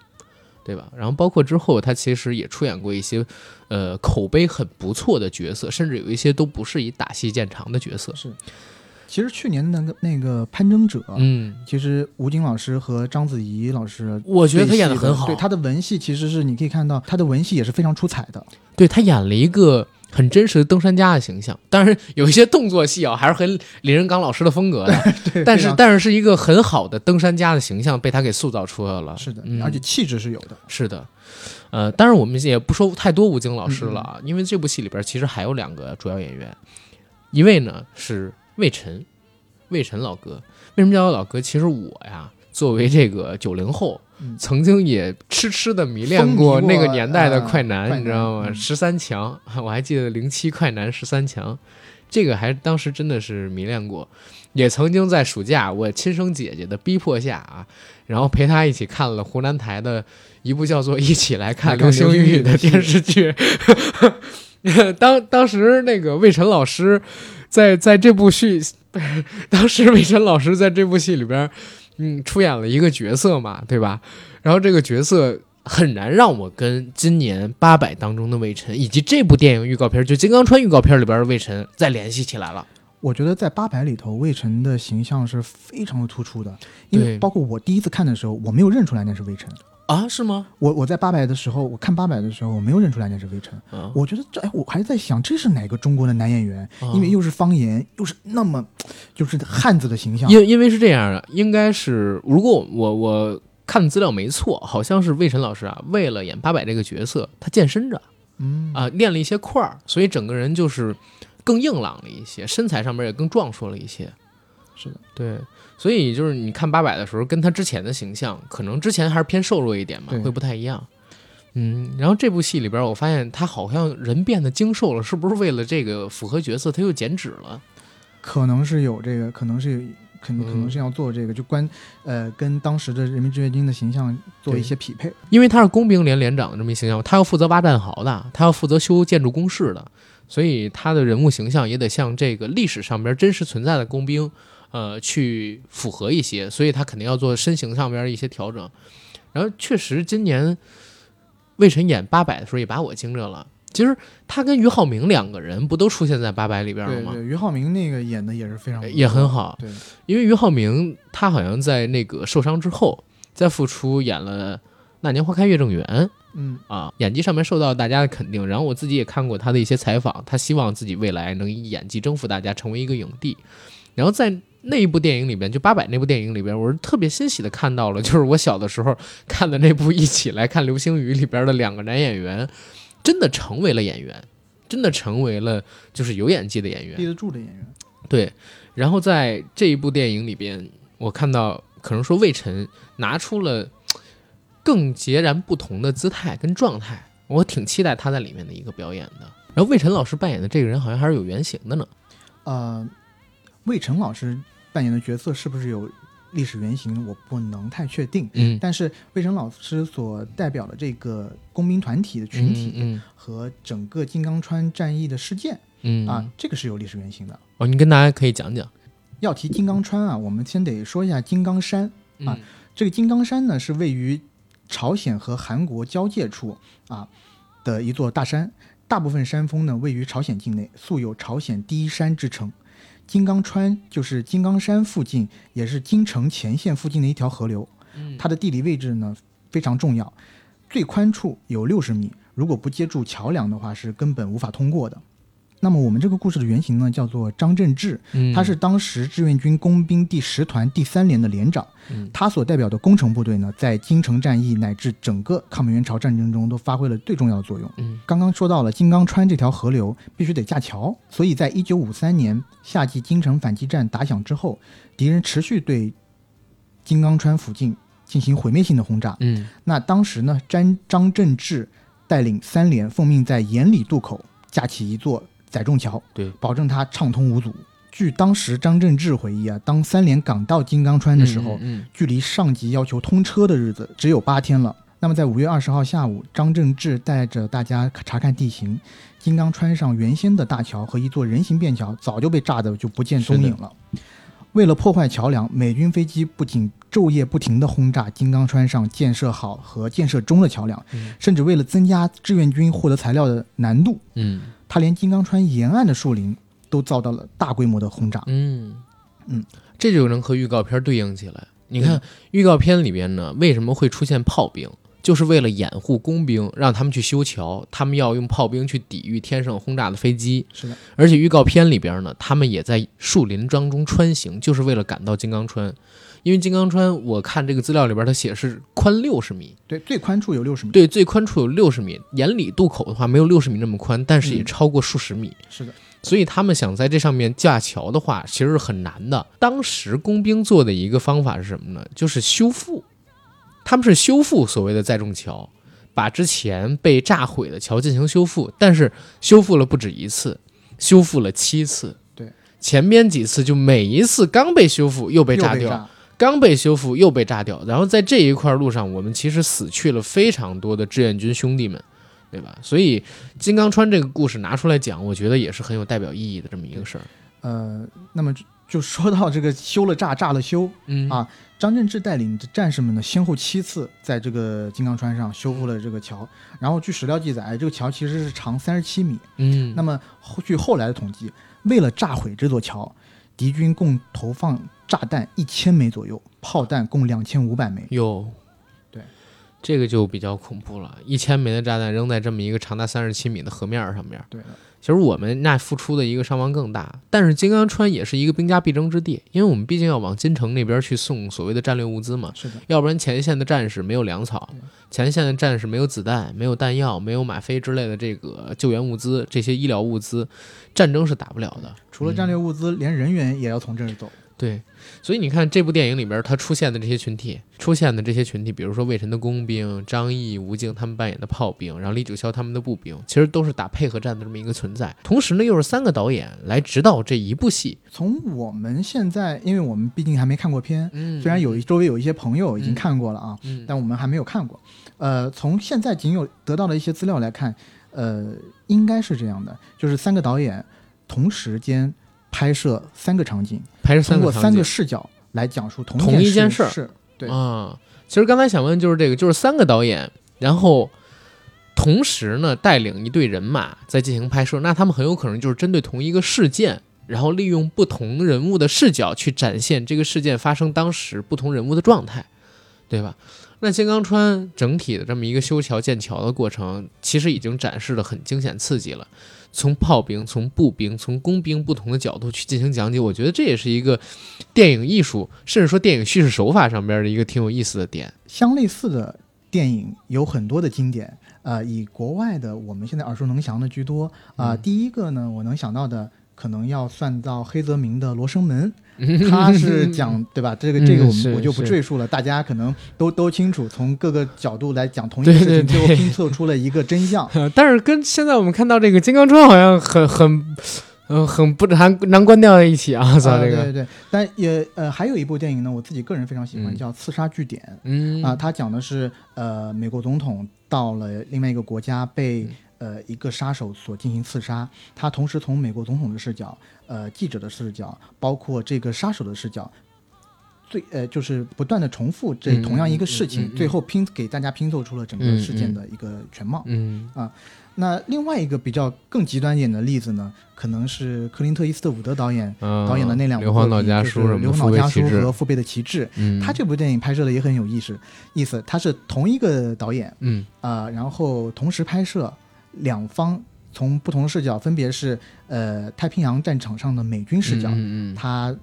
Speaker 1: 对吧？然后包括之后，他其实也出演过一些呃口碑很不错的角色，甚至有一些都不是以打戏见长的角色。
Speaker 2: 是，其实去年那个那个攀登者，
Speaker 1: 嗯，
Speaker 2: 其实吴京老师和章子怡老师，
Speaker 1: 我觉得他演的很好，
Speaker 2: 对他的文戏其实是你可以看到他的文戏也是非常出彩的，
Speaker 1: 对他演了一个。很真实的登山家的形象，当然有一些动作戏啊，还是很李仁刚老师的风格的。但是，但是是一个很好的登山家的形象被他给塑造出来了。
Speaker 2: 是的，而且气质是有的。
Speaker 1: 是的，呃，当然我们也不说太多吴京老师了啊，因为这部戏里边其实还有两个主要演员，一位呢是魏晨，魏晨老哥。为什么叫我老哥？其实我呀，作为这个九零后。曾经也痴痴的迷恋过那个年代的快男，你知道吗？十三强，我还记得零七快男十三强，这个还当时真的是迷恋过。也曾经在暑假，我亲生姐姐的逼迫下啊，然后陪她一起看了湖南台的一部叫做《一起来看流星雨》的电视剧。当当时那个魏晨老师在在这部戏，当时魏晨老师在这部戏里边。嗯，出演了一个角色嘛，对吧？然后这个角色很难让我跟今年八百当中的魏晨，以及这部电影预告片就《金刚川》预告片里边的魏晨再联系起来了。
Speaker 2: 我觉得在八百里头，魏晨的形象是非常的突出的，因为包括我第一次看的时候，我没有认出来那是魏晨。
Speaker 1: 啊，是吗？
Speaker 2: 我我在八百的时候，我看八百的时候，我没有认出来那是魏晨。我觉得这，哎，我还在想这是哪个中国的男演员？因为又是方言，又是那么就是汉子的形象。
Speaker 1: 因因为是这样的，应该是如果我我看资料没错，好像是魏晨老师啊，为了演八百这个角色，他健身着，
Speaker 2: 嗯
Speaker 1: 啊，练了一些块儿，所以整个人就是更硬朗了一些，身材上面也更壮硕了一些。
Speaker 2: 是的，
Speaker 1: 对。所以就是你看八百的时候，跟他之前的形象，可能之前还是偏瘦弱一点嘛，会不太一样。嗯，然后这部戏里边，我发现他好像人变得精瘦了，是不是为了这个符合角色，他又减脂了？
Speaker 2: 可能是有这个，可能是有，肯可能是要做这个，就关呃跟当时的人民志愿军的形象做一些匹配。
Speaker 1: 因为他是工兵连连长的这么一形象，他要负责挖战壕的，他要负责修建筑工事的，所以他的人物形象也得像这个历史上边真实存在的工兵。呃，去符合一些，所以他肯定要做身形上边一些调整。然后确实，今年魏晨演八百的时候也把我惊着了。其实他跟俞灏明两个人不都出现在八百里边了吗？
Speaker 2: 对，俞灏明那个演的也是非常
Speaker 1: 也很好。
Speaker 2: 对，
Speaker 1: 因为俞灏明他好像在那个受伤之后再复出演了《那年花开月正圆》。
Speaker 2: 嗯
Speaker 1: 啊，演技上面受到大家的肯定。然后我自己也看过他的一些采访，他希望自己未来能以演技征服大家，成为一个影帝。然后在那一部电影里边，就八百那部电影里边，我是特别欣喜的看到了，就是我小的时候看的那部《一起来看流星雨》里边的两个男演员，真的成为了演员，真的成为了就是有演技的演员，
Speaker 2: 立得住的演员。
Speaker 1: 对，然后在这一部电影里边，我看到可能说魏晨拿出了更截然不同的姿态跟状态，我挺期待他在里面的一个表演的。然后魏晨老师扮演的这个人好像还是有原型的呢，
Speaker 2: 呃。魏晨老师扮演的角色是不是有历史原型？我不能太确定。
Speaker 1: 嗯，
Speaker 2: 但是魏晨老师所代表的这个工兵团体的群
Speaker 1: 体
Speaker 2: 和整个金刚川战役的事件，
Speaker 1: 嗯
Speaker 2: 啊，这个是有历史原型的。
Speaker 1: 哦，你跟大家可以讲讲。
Speaker 2: 要提金刚川啊，我们先得说一下金刚山啊。这个金刚山呢，是位于朝鲜和韩国交界处啊的一座大山，大部分山峰呢位于朝鲜境内，素有“朝鲜第一山”之称。金刚川就是金刚山附近，也是京城前线附近的一条河流。它的地理位置呢非常重要，最宽处有六十米，如果不接住桥梁的话，是根本无法通过的。那么我们这个故事的原型呢，叫做张振志，他是当时志愿军工兵第十团第三连的连长。他所代表的工程部队呢，在京城战役乃至整个抗美援朝战争中都发挥了最重要的作用。刚刚说到了金刚川这条河流必须得架桥，所以在一九五三年夏季京城反击战打响之后，敌人持续对金刚川附近进行毁灭性的轰炸。
Speaker 1: 嗯，
Speaker 2: 那当时呢，张张振志带领三连奉命在盐里渡口架起一座。载重桥，
Speaker 1: 对，
Speaker 2: 保证它畅通无阻。据当时张振志回忆啊，当三连港到金刚川的时候，距离上级要求通车的日子只有八天了。那么在五月二十号下午，张振志带着大家查看地形，金刚川上原先的大桥和一座人行便桥早就被炸得就不见踪影了。为了破坏桥梁，美军飞机不仅昼夜不停地轰炸金刚川上建设好和建设中的桥梁，甚至为了增加志愿军获得材料的难度，
Speaker 1: 嗯。
Speaker 2: 他连金刚川沿岸的树林都遭到了大规模的轰炸。
Speaker 1: 嗯，
Speaker 2: 嗯，
Speaker 1: 这就能和预告片对应起来。你看预告片里边呢，为什么会出现炮兵？就是为了掩护工兵，让他们去修桥，他们要用炮兵去抵御天上轰炸的飞机。
Speaker 2: 是的，
Speaker 1: 而且预告片里边呢，他们也在树林当中穿行，就是为了赶到金刚川。因为金刚川，我看这个资料里边，它写是宽六十米，
Speaker 2: 对，最宽处有六十米，
Speaker 1: 对，最宽处有六十米。眼里渡口的话，没有六十米那么宽，但是也超过数十米。
Speaker 2: 是的，
Speaker 1: 所以他们想在这上面架桥的话，其实是很难的。当时工兵做的一个方法是什么呢？就是修复。他们是修复所谓的载重桥，把之前被炸毁的桥进行修复，但是修复了不止一次，修复了七次。
Speaker 2: 对，
Speaker 1: 前边几次就每一次刚被修复又被
Speaker 2: 炸
Speaker 1: 掉，刚被修复又被炸掉。然后在这一块路上，我们其实死去了非常多的志愿军兄弟们，对吧？所以金刚川这个故事拿出来讲，我觉得也是很有代表意义的这么一个事儿。
Speaker 2: 呃，那么就说到这个修了炸，炸了修，
Speaker 1: 嗯
Speaker 2: 啊。张振志带领的战士们呢，先后七次在这个金刚川上修复了这个桥。然后据史料记载，这个桥其实是长三十七米。
Speaker 1: 嗯，
Speaker 2: 那么据后来的统计，为了炸毁这座桥，敌军共投放炸弹一千枚左右，炮弹共两千五百枚。
Speaker 1: 哟，
Speaker 2: 对，
Speaker 1: 这个就比较恐怖了，一千枚的炸弹扔在这么一个长达三十七米的河面上面。
Speaker 2: 对的。
Speaker 1: 其实我们那付出的一个伤亡更大，但是金刚川也是一个兵家必争之地，因为我们毕竟要往金城那边去送所谓的战略物资嘛。
Speaker 2: 是的，
Speaker 1: 要不然前线的战士没有粮草，前线的战士没有子弹、没有弹药、没有吗啡之类的这个救援物资、这些医疗物资，战争是打不了的。
Speaker 2: 除了战略物资，连人员也要从这儿走。
Speaker 1: 对，所以你看这部电影里边，他出现的这些群体，出现的这些群体，比如说魏晨的工兵、张译、吴京他们扮演的炮兵，然后李九霄他们的步兵，其实都是打配合战的这么一个存在。同时呢，又是三个导演来指导这一部戏。
Speaker 2: 从我们现在，因为我们毕竟还没看过片，
Speaker 1: 嗯，
Speaker 2: 虽然有周围有一些朋友已经看过了啊，
Speaker 1: 嗯，
Speaker 2: 但我们还没有看过。呃，从现在仅有得到的一些资料来看，呃，应该是这样的，就是三个导演同时间。拍摄三个场景，
Speaker 1: 拍摄三
Speaker 2: 个三个视角来讲述
Speaker 1: 同一
Speaker 2: 件
Speaker 1: 事，
Speaker 2: 是，对
Speaker 1: 啊。其实刚才想问就是这个，就是三个导演，然后同时呢带领一队人马在进行拍摄，那他们很有可能就是针对同一个事件，然后利用不同人物的视角去展现这个事件发生当时不同人物的状态，对吧？那金刚川整体的这么一个修桥建桥的过程，其实已经展示的很惊险刺激了。从炮兵、从步兵、从工兵不同的角度去进行讲解，我觉得这也是一个电影艺术，甚至说电影叙事手法上边的一个挺有意思的点。
Speaker 2: 相类似的电影有很多的经典，呃，以国外的我们现在耳熟能详的居多啊。第一个呢，我能想到的可能要算到黑泽明的《罗生门》。他是讲对吧？这个这个我们我就不赘述了，大家可能都都清楚。从各个角度来讲同一个事情，最后拼凑出了一个真相。
Speaker 1: 但是跟现在我们看到这个金刚川好像很 很嗯很不难难关掉在一起啊！这个
Speaker 2: 对对对，但也呃还有一部电影呢，我自己个人非常喜欢，叫《刺杀据点》。
Speaker 1: 嗯
Speaker 2: 啊，他讲的是呃美国总统到了另外一个国家被。呃，一个杀手所进行刺杀，他同时从美国总统的视角、呃记者的视角，包括这个杀手的视角，最呃就是不断的重复这同样一个事情，最后拼给大家拼凑出了整个事件的一个全貌。
Speaker 1: 嗯
Speaker 2: 啊，那另外一个比较更极端一点的例子呢，可能是克林特·伊斯特伍德导演导演的那两部《硫
Speaker 1: 磺岛家书》《
Speaker 2: 硫磺岛家书》和《父辈的旗帜》。
Speaker 1: 嗯，
Speaker 2: 他这部电影拍摄的也很有意思，意思他是同一个导演，
Speaker 1: 嗯
Speaker 2: 啊，然后同时拍摄。两方从不同的视角，分别是呃太平洋战场上的美军视角，
Speaker 1: 嗯嗯，
Speaker 2: 他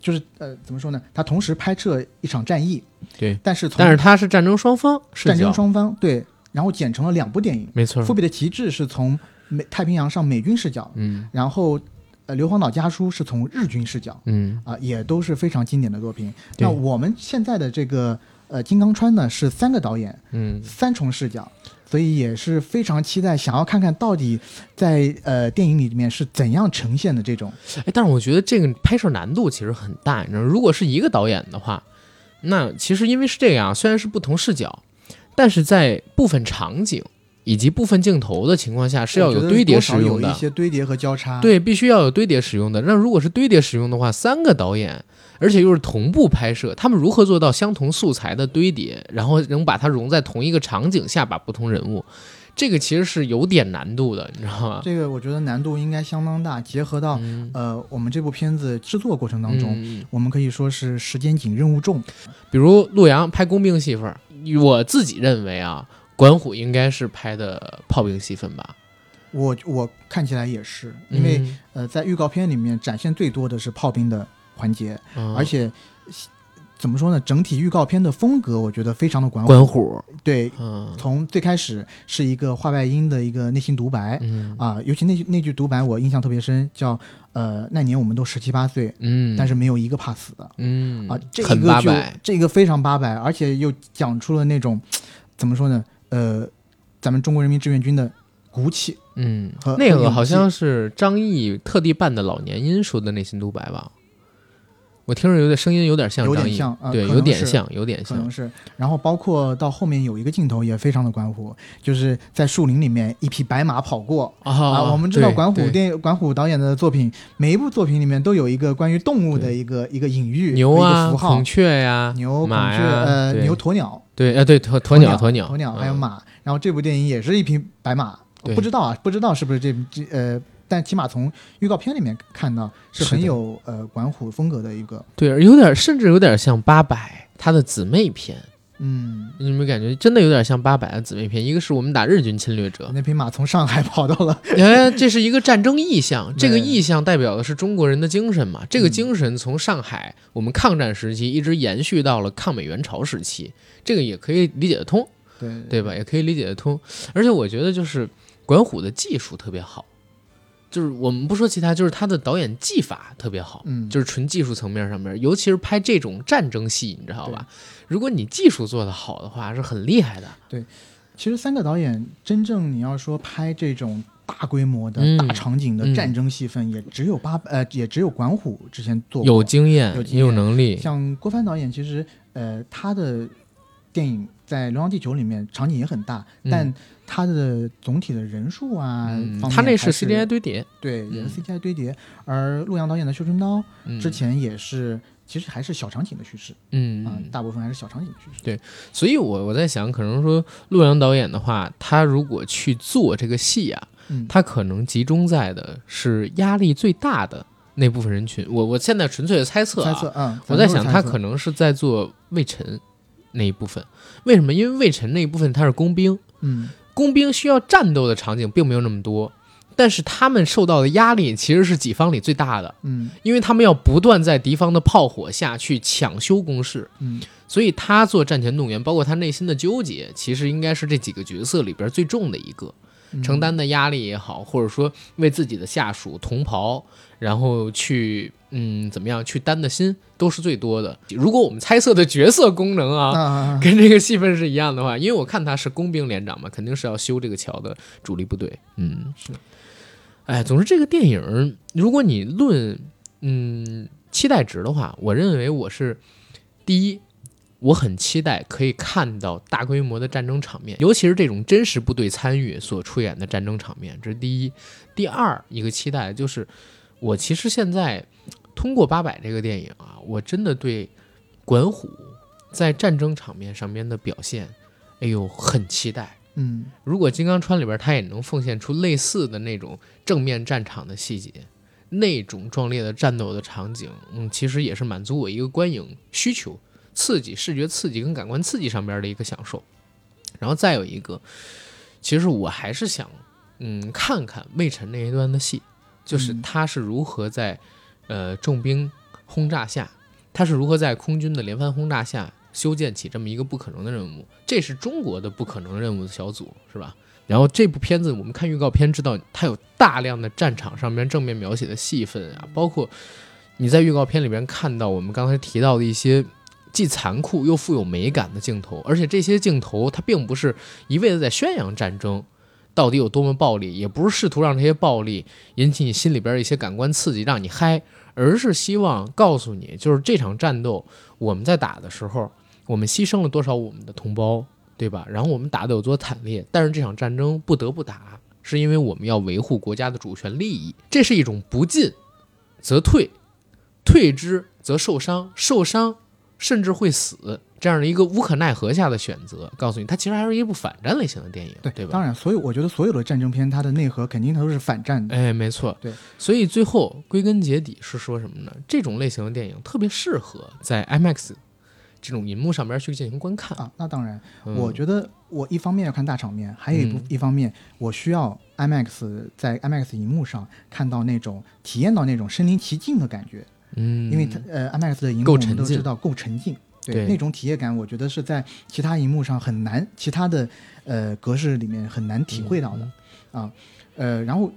Speaker 2: 就是呃怎么说呢？他同时拍摄一场战役，
Speaker 1: 对，
Speaker 2: 但是从
Speaker 1: 但是他是战争双方，
Speaker 2: 战争双方对，然后剪成了两部电影，
Speaker 1: 没错。
Speaker 2: 复比的旗帜是从美太平洋上美军视角，
Speaker 1: 嗯，
Speaker 2: 然后呃硫磺岛家书是从日军视角，
Speaker 1: 嗯
Speaker 2: 啊也都是非常经典的作品。那我们现在的这个呃金刚川呢是三个导演，
Speaker 1: 嗯，
Speaker 2: 三重视角。所以也是非常期待，想要看看到底在呃电影里面是怎样呈现的这种。
Speaker 1: 哎，但是我觉得这个拍摄难度其实很大，你知道，如果是一个导演的话，那其实因为是这样，虽然是不同视角，但是在部分场景以及部分镜头的情况下是要有堆叠使用的，
Speaker 2: 有一些堆叠和交叉。
Speaker 1: 对，必须要有堆叠使用的。那如果是堆叠使用的话，三个导演。而且又是同步拍摄，他们如何做到相同素材的堆叠，然后能把它融在同一个场景下，把不同人物，这个其实是有点难度的，你知道吗？
Speaker 2: 这个我觉得难度应该相当大，结合到、
Speaker 1: 嗯
Speaker 2: 呃我们这部片子制作过程当中，
Speaker 1: 嗯
Speaker 2: 我们可以说是时间紧、任务重。
Speaker 1: 比如陆阳拍工兵戏份儿，我自己认为啊，管虎应该是拍的炮兵戏份吧，
Speaker 2: 我我看起来也是，因为、
Speaker 1: 嗯
Speaker 2: 呃在预告片里面展现最多的是炮兵的环节，
Speaker 1: 嗯
Speaker 2: 而且怎么说呢？整体预告片的风格我觉得非常的管虎。
Speaker 1: 管虎，
Speaker 2: 对，
Speaker 1: 嗯
Speaker 2: 从最开始是一个画外音的一个内心独白。
Speaker 1: 嗯
Speaker 2: 啊，尤其那句那句独白我印象特别深，叫呃那年我们都十七八岁，
Speaker 1: 嗯，
Speaker 2: 但是没有一个怕死的。
Speaker 1: 嗯
Speaker 2: 啊，这
Speaker 1: 很
Speaker 2: 个就
Speaker 1: 八百，
Speaker 2: 这个非常八百，而且又讲出了那种怎么说呢？呃，咱们中国人民志愿军的骨气。
Speaker 1: 嗯，那个好像是张译特地扮的老年音说的内心独白吧，我听着有点声音有点像
Speaker 2: 有点
Speaker 1: 张译，
Speaker 2: 像呃
Speaker 1: 对，有点像，有点像
Speaker 2: 可能，是，然后包括到后面有一个镜头也非常的管虎，就是在树林里面一匹白马跑过啊。
Speaker 1: 啊
Speaker 2: 我们知道管虎
Speaker 1: 对
Speaker 2: 电管虎导演的作品，每一部作品里面都有一个关于动物的一个一个隐喻，和一
Speaker 1: 牛啊，
Speaker 2: 个符号
Speaker 1: 孔，雀呀，
Speaker 2: 牛、孔雀、
Speaker 1: 马呀，
Speaker 2: 呃牛、鸵鸟、
Speaker 1: 对，呃，对，鸵鸵鸟，鸵鸟，
Speaker 2: 鸵鸟，还有
Speaker 1: 嗯，
Speaker 2: 马。然后这部电影也是一匹白马，
Speaker 1: 对
Speaker 2: 不知道啊，不知道是不是这这呃，但起码从预告片里面看到是很有呃管虎风格的一个，
Speaker 1: 对，有点，甚至有点像八佰他的姊妹篇，
Speaker 2: 嗯，
Speaker 1: 你有没有感觉真的有点像八佰的姊妹篇？一个是我们打日军侵略者，
Speaker 2: 那匹马从上海跑到了，
Speaker 1: 哎，这是一个战争意象，这个意象代表的是中国人的精神嘛？这个
Speaker 2: 嗯
Speaker 1: 精神从上海我们抗战时期一直延续到了抗美援朝时期，这个也可以理解得通，
Speaker 2: 对
Speaker 1: 对吧？也可以理解得通。而且我觉得就是管虎的技术特别好，就是我们不说其他，就是他的导演技法特别好，
Speaker 2: 嗯
Speaker 1: 就是纯技术层面上面，尤其是拍这种战争戏，你知道吧？如果你技术做得好的话，是很厉害的。
Speaker 2: 对其实三个导演真正你要说拍这种大规模的、
Speaker 1: 嗯
Speaker 2: 大场景的
Speaker 1: 嗯
Speaker 2: 战争戏份，也只有八呃，也只有管虎之前做过。
Speaker 1: 有经验，也有能力，
Speaker 2: 像郭帆导演，其实呃，他的电影在《流浪地球》里面场景也很大，
Speaker 1: 嗯
Speaker 2: 但它的总体的人数啊，
Speaker 1: 他那是 CGI 堆叠，
Speaker 2: 对，也是
Speaker 1: 嗯
Speaker 2: CGI 堆叠。而陆阳导演的《绣春刀》
Speaker 1: 嗯
Speaker 2: 之前也是，其实还是小场景的叙事
Speaker 1: 嗯
Speaker 2: 啊、大部分还是小场景的叙事。
Speaker 1: 对所以我我在想，可能说陆阳导演的话，他如果去做这个戏啊，
Speaker 2: 嗯，
Speaker 1: 他可能集中在的是压力最大的那部分人群。我我现在纯粹的猜测啊，
Speaker 2: 猜测，嗯，
Speaker 1: 我在想他可
Speaker 2: 能
Speaker 1: 能是在做魏晨那一部分。为什么？因为魏晨那一部分他是工兵，
Speaker 2: 嗯
Speaker 1: 工兵需要战斗的场景并没有那么多，但是他们受到的压力其实是己方里最大的，
Speaker 2: 嗯
Speaker 1: 因为他们要不断在敌方的炮火下去抢修工事。
Speaker 2: 嗯
Speaker 1: 所以他做战前动员，包括他内心的纠结，其实应该是这几个角色里边最重的一个，
Speaker 2: 嗯
Speaker 1: 承担的压力也好，或者说为自己的下属同袍，然后去嗯怎么样去担的心，都是最多的。如果我们猜测的角色功能啊，
Speaker 2: 啊，
Speaker 1: 跟这个戏份是一样的话，因为我看他是工兵连长嘛，肯定是要修这个桥的主力部队。嗯，
Speaker 2: 是。
Speaker 1: 哎，总之这个电影，如果你论嗯期待值的话，我认为我是第一，我很期待可以看到大规模的战争场面，尤其是这种真实部队参与所出演的战争场面，这是第一。第二一个期待就是，我其实现在通过《八佰》这个电影啊，我真的对管虎在战争场面上面的表现，哎呦，很期待。
Speaker 2: 嗯
Speaker 1: 如果《金刚川》里边他也能奉献出类似的那种正面战场的细节，那种壮烈的战斗的场景，嗯，其实也是满足我一个观影需求、刺激、视觉刺激跟感官刺激上边的一个享受。然后再有一个，其实我还是想，嗯，看看魏晨那一段的戏，就是
Speaker 2: 嗯
Speaker 1: 他是如何在呃重兵轰炸下，他是如何在空军的连番轰炸下修建起这么一个不可能的任务，这是中国的不可能任务的小组，是吧？然后这部片子我们看预告片知道，它有大量的战场上面正面描写的戏份啊，包括你在预告片里边看到我们刚才提到的一些既残酷又富有美感的镜头，而且这些镜头它并不是一味的在宣扬战争到底有多么暴力，也不是试图让这些暴力引起你心里边一些感官刺激，让你嗨，而是希望告诉你，就是这场战斗我们在打的时候，我们牺牲了多少我们的同胞。对吧？然后我们打得有多惨烈，但是这场战争不得不打，是因为我们要维护国家的主权利益。这是一种不进则退，退之则受伤，受伤甚至会死这样的一个无可奈何下的选择，告诉你，它其实还是一部反战类型的电影，
Speaker 2: 对
Speaker 1: 对吧？
Speaker 2: 当然，所以我觉得所有的战争片，它的内核肯定它都是反战的。
Speaker 1: 哎，没错，
Speaker 2: 对。
Speaker 1: 所以最后归根结底是说什么呢？这种类型的电影特别适合在 IMAX 这种银幕上边去进行观看
Speaker 2: 啊。那当然，
Speaker 1: 嗯
Speaker 2: 我觉得我一方面要看大场面，还有一部、
Speaker 1: 嗯
Speaker 2: 一方面我需要 IMAX 在 IMAX 银幕上看到那种体验到那种身临其境的感觉，
Speaker 1: 嗯，
Speaker 2: 因为它呃 IMAX 的荧幕我们都知道够沉浸。对
Speaker 1: 对
Speaker 2: 那种体验感，我觉得是在其他荧幕上很难，其他的呃格式里面很难体会到的、
Speaker 1: 嗯
Speaker 2: 啊。呃，然后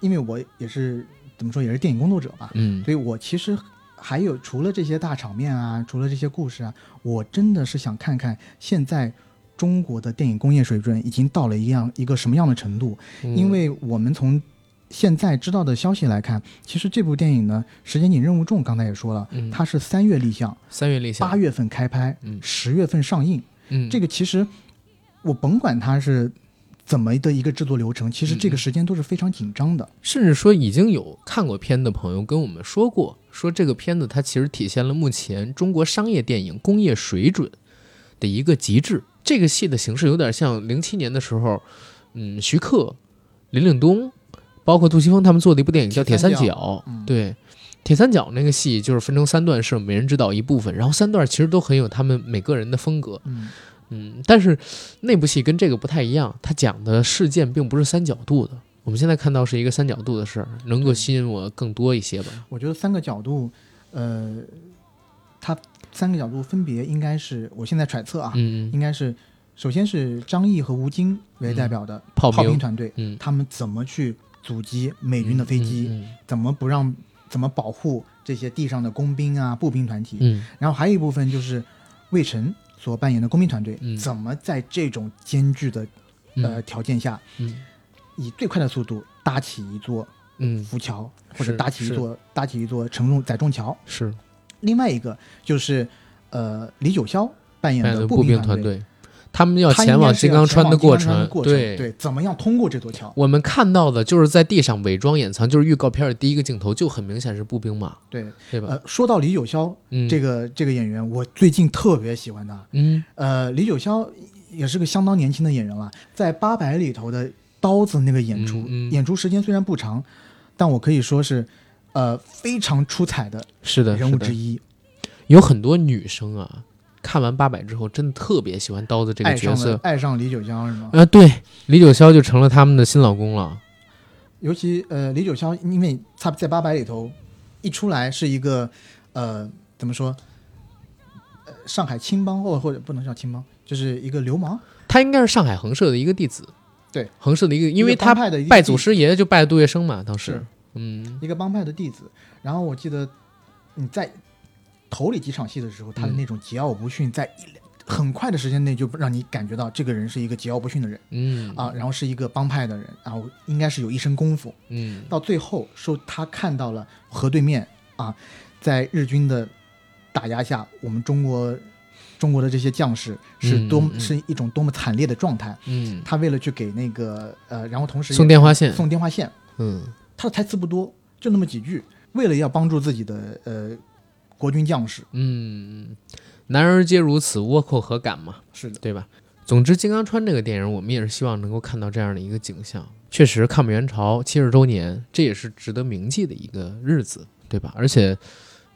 Speaker 2: 因为我也是怎么说，也是电影工作者吧，
Speaker 1: 嗯
Speaker 2: 所以我其实还有除了这些大场面啊，除了这些故事啊，我真的是想看看现在中国的电影工业水准已经到了一样一个什么样的程度。
Speaker 1: 嗯
Speaker 2: 因为我们从现在知道的消息来看，其实这部电影呢，时间紧任务重，刚才也说了，
Speaker 1: 嗯
Speaker 2: 它是三月立项，
Speaker 1: 三月立项，
Speaker 2: 八月份开拍，
Speaker 1: 嗯
Speaker 2: 十月份上映。
Speaker 1: 嗯
Speaker 2: 这个其实我甭管它是怎么的一个制作流程，其实这个时间都是非常紧张的。
Speaker 1: 甚至说已经有看过片的朋友跟我们说过，说这个片子它其实体现了目前中国商业电影工业水准的一个极致。这个戏的形式有点像零七年的时候，嗯，徐克、林岭东，包括杜琪峰他们做的一部电影叫《铁三
Speaker 2: 角
Speaker 1: 对。铁三角那个戏就是分成三段，是每人指导一部分，然后三段其实都很有他们每个人的风格，
Speaker 2: 嗯，
Speaker 1: 嗯，但是那部戏跟这个不太一样，它讲的事件并不是三角度的。我们现在看到是一个三角度的事儿，能够吸引我更多一些吧。
Speaker 2: 我觉得三个角度，呃，它三个角度分别应该是我现在揣测啊，
Speaker 1: 嗯，
Speaker 2: 应该是首先是张译和吴京为代表的
Speaker 1: 炮
Speaker 2: 炮兵团队，
Speaker 1: 嗯，
Speaker 2: 他们怎么去阻击美军的飞机，
Speaker 1: 嗯
Speaker 2: 怎么不让怎么保护这些地上的工兵啊、步兵团体，
Speaker 1: 嗯。
Speaker 2: 然后还有一部分就是魏晨所扮演的工兵团队，
Speaker 1: 嗯。
Speaker 2: 怎么在这种艰巨的
Speaker 1: 嗯。
Speaker 2: 呃条件下，
Speaker 1: 嗯。
Speaker 2: 以最快的速度搭起一座
Speaker 1: 嗯。
Speaker 2: 浮桥，或者搭起一座搭起一座承重载重桥。
Speaker 1: 是。
Speaker 2: 另外一个就是呃李九霄扮演的
Speaker 1: 步兵
Speaker 2: 兵
Speaker 1: 团队，他们要前往金刚川的
Speaker 2: 过程
Speaker 1: 对。
Speaker 2: 对，怎么样通过这座桥？
Speaker 1: 我们看到的就是在地上伪装掩藏，就是预告片的第一个镜头，就很明显是步兵嘛，
Speaker 2: 对，
Speaker 1: 对吧？
Speaker 2: 呃，说到李九霄
Speaker 1: 嗯，
Speaker 2: 这个这个演员，我最近特别喜欢他。
Speaker 1: 嗯
Speaker 2: 呃，李九霄也是个相当年轻的演员了，在《八百》里头的刀子那个演出，
Speaker 1: 嗯嗯
Speaker 2: 演出时间虽然不长，但我可以说是，呃，非常出彩的，
Speaker 1: 是的
Speaker 2: 人物之一，
Speaker 1: 有很多女生啊，看完八佰之后，真的特别喜欢刀子这个角色。
Speaker 2: 爱上李九霄是吗？
Speaker 1: 啊，对，李九霄就成了他们的新老公了。
Speaker 2: 尤其呃，李九霄，因为他在《八百》里头一出来是一个呃，怎么说？呃，上海青帮或或者不能叫青帮，就是一个流氓，
Speaker 1: 他应该是上海恒社的一个弟子，
Speaker 2: 对，
Speaker 1: 恒社的一个，因为他拜祖师爷就拜杜月笙嘛，当时，嗯
Speaker 2: 一个帮派的弟子。然后我记得你在头里几场戏的时候，他的
Speaker 1: 嗯。
Speaker 2: 那种桀骜不驯，在一很快的时间内就让你感觉到这个人是一个桀骜不驯的人
Speaker 1: 嗯。
Speaker 2: 啊，然后是一个帮派的人，然后应该是有一身功夫。
Speaker 1: 嗯。
Speaker 2: 到最后说他看到了河对面啊，在日军的打压下，我们中国中国的这些将士是多么、
Speaker 1: 嗯。嗯
Speaker 2: 是一种多么惨烈的状态。
Speaker 1: 嗯，
Speaker 2: 他为了去给那个呃，然后同时
Speaker 1: 送电话线，
Speaker 2: 送电话线，
Speaker 1: 嗯。
Speaker 2: 他的台词不多，就那么几句，为了要帮助自己的呃国军将士。
Speaker 1: 嗯，男儿皆如此，倭寇何敢嘛，
Speaker 2: 是的，
Speaker 1: 对吧？总之，《金刚川》这个电影，我们也是希望能够看到这样的一个景象。确实，抗美援朝七十周年，这也是值得铭记的一个日子，对吧？而且，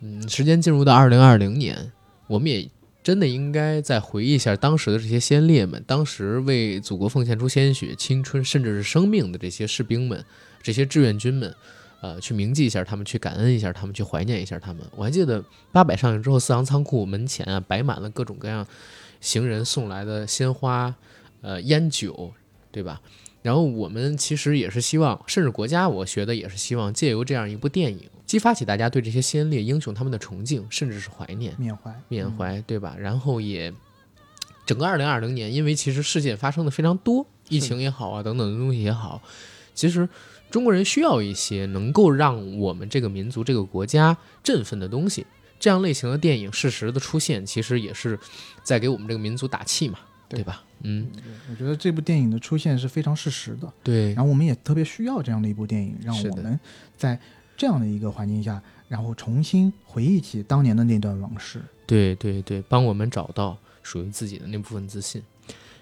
Speaker 1: 嗯，时间进入到二零二零年，我们也真的应该再回忆一下当时的这些先烈们，当时为祖国奉献出鲜血、青春，甚至是生命的这些士兵们、这些志愿军们。呃，去铭记一下他们，去感恩一下他们，去怀念一下他们。我还记得八百上映之后，四行仓库门前啊摆满了各种各样行人送来的鲜花、呃烟酒，对吧？然后我们其实也是希望，甚至国家我学的也是希望借由这样一部电影，激发起大家对这些先烈英雄他们的崇敬，甚至是怀念、
Speaker 2: 缅怀，嗯
Speaker 1: 缅怀，对吧？然后也整个二零二零年，因为其实事件发生的非常多，疫情也好啊，等等的东西也好，其实中国人需要一些能够让我们这个民族、这个国家振奋的东西。这样类型的电影适时的出现，其实也是在给我们这个民族打气嘛，
Speaker 2: 对
Speaker 1: 对吧？嗯，
Speaker 2: 我觉得这部电影的出现是非常适时的，
Speaker 1: 对
Speaker 2: 然，后我们也特别需要这样的一部电影，让我们在这样的一个环境下，然后重新回忆起当年的那段往事。
Speaker 1: 对对对，帮我们找到属于自己的那部分自信。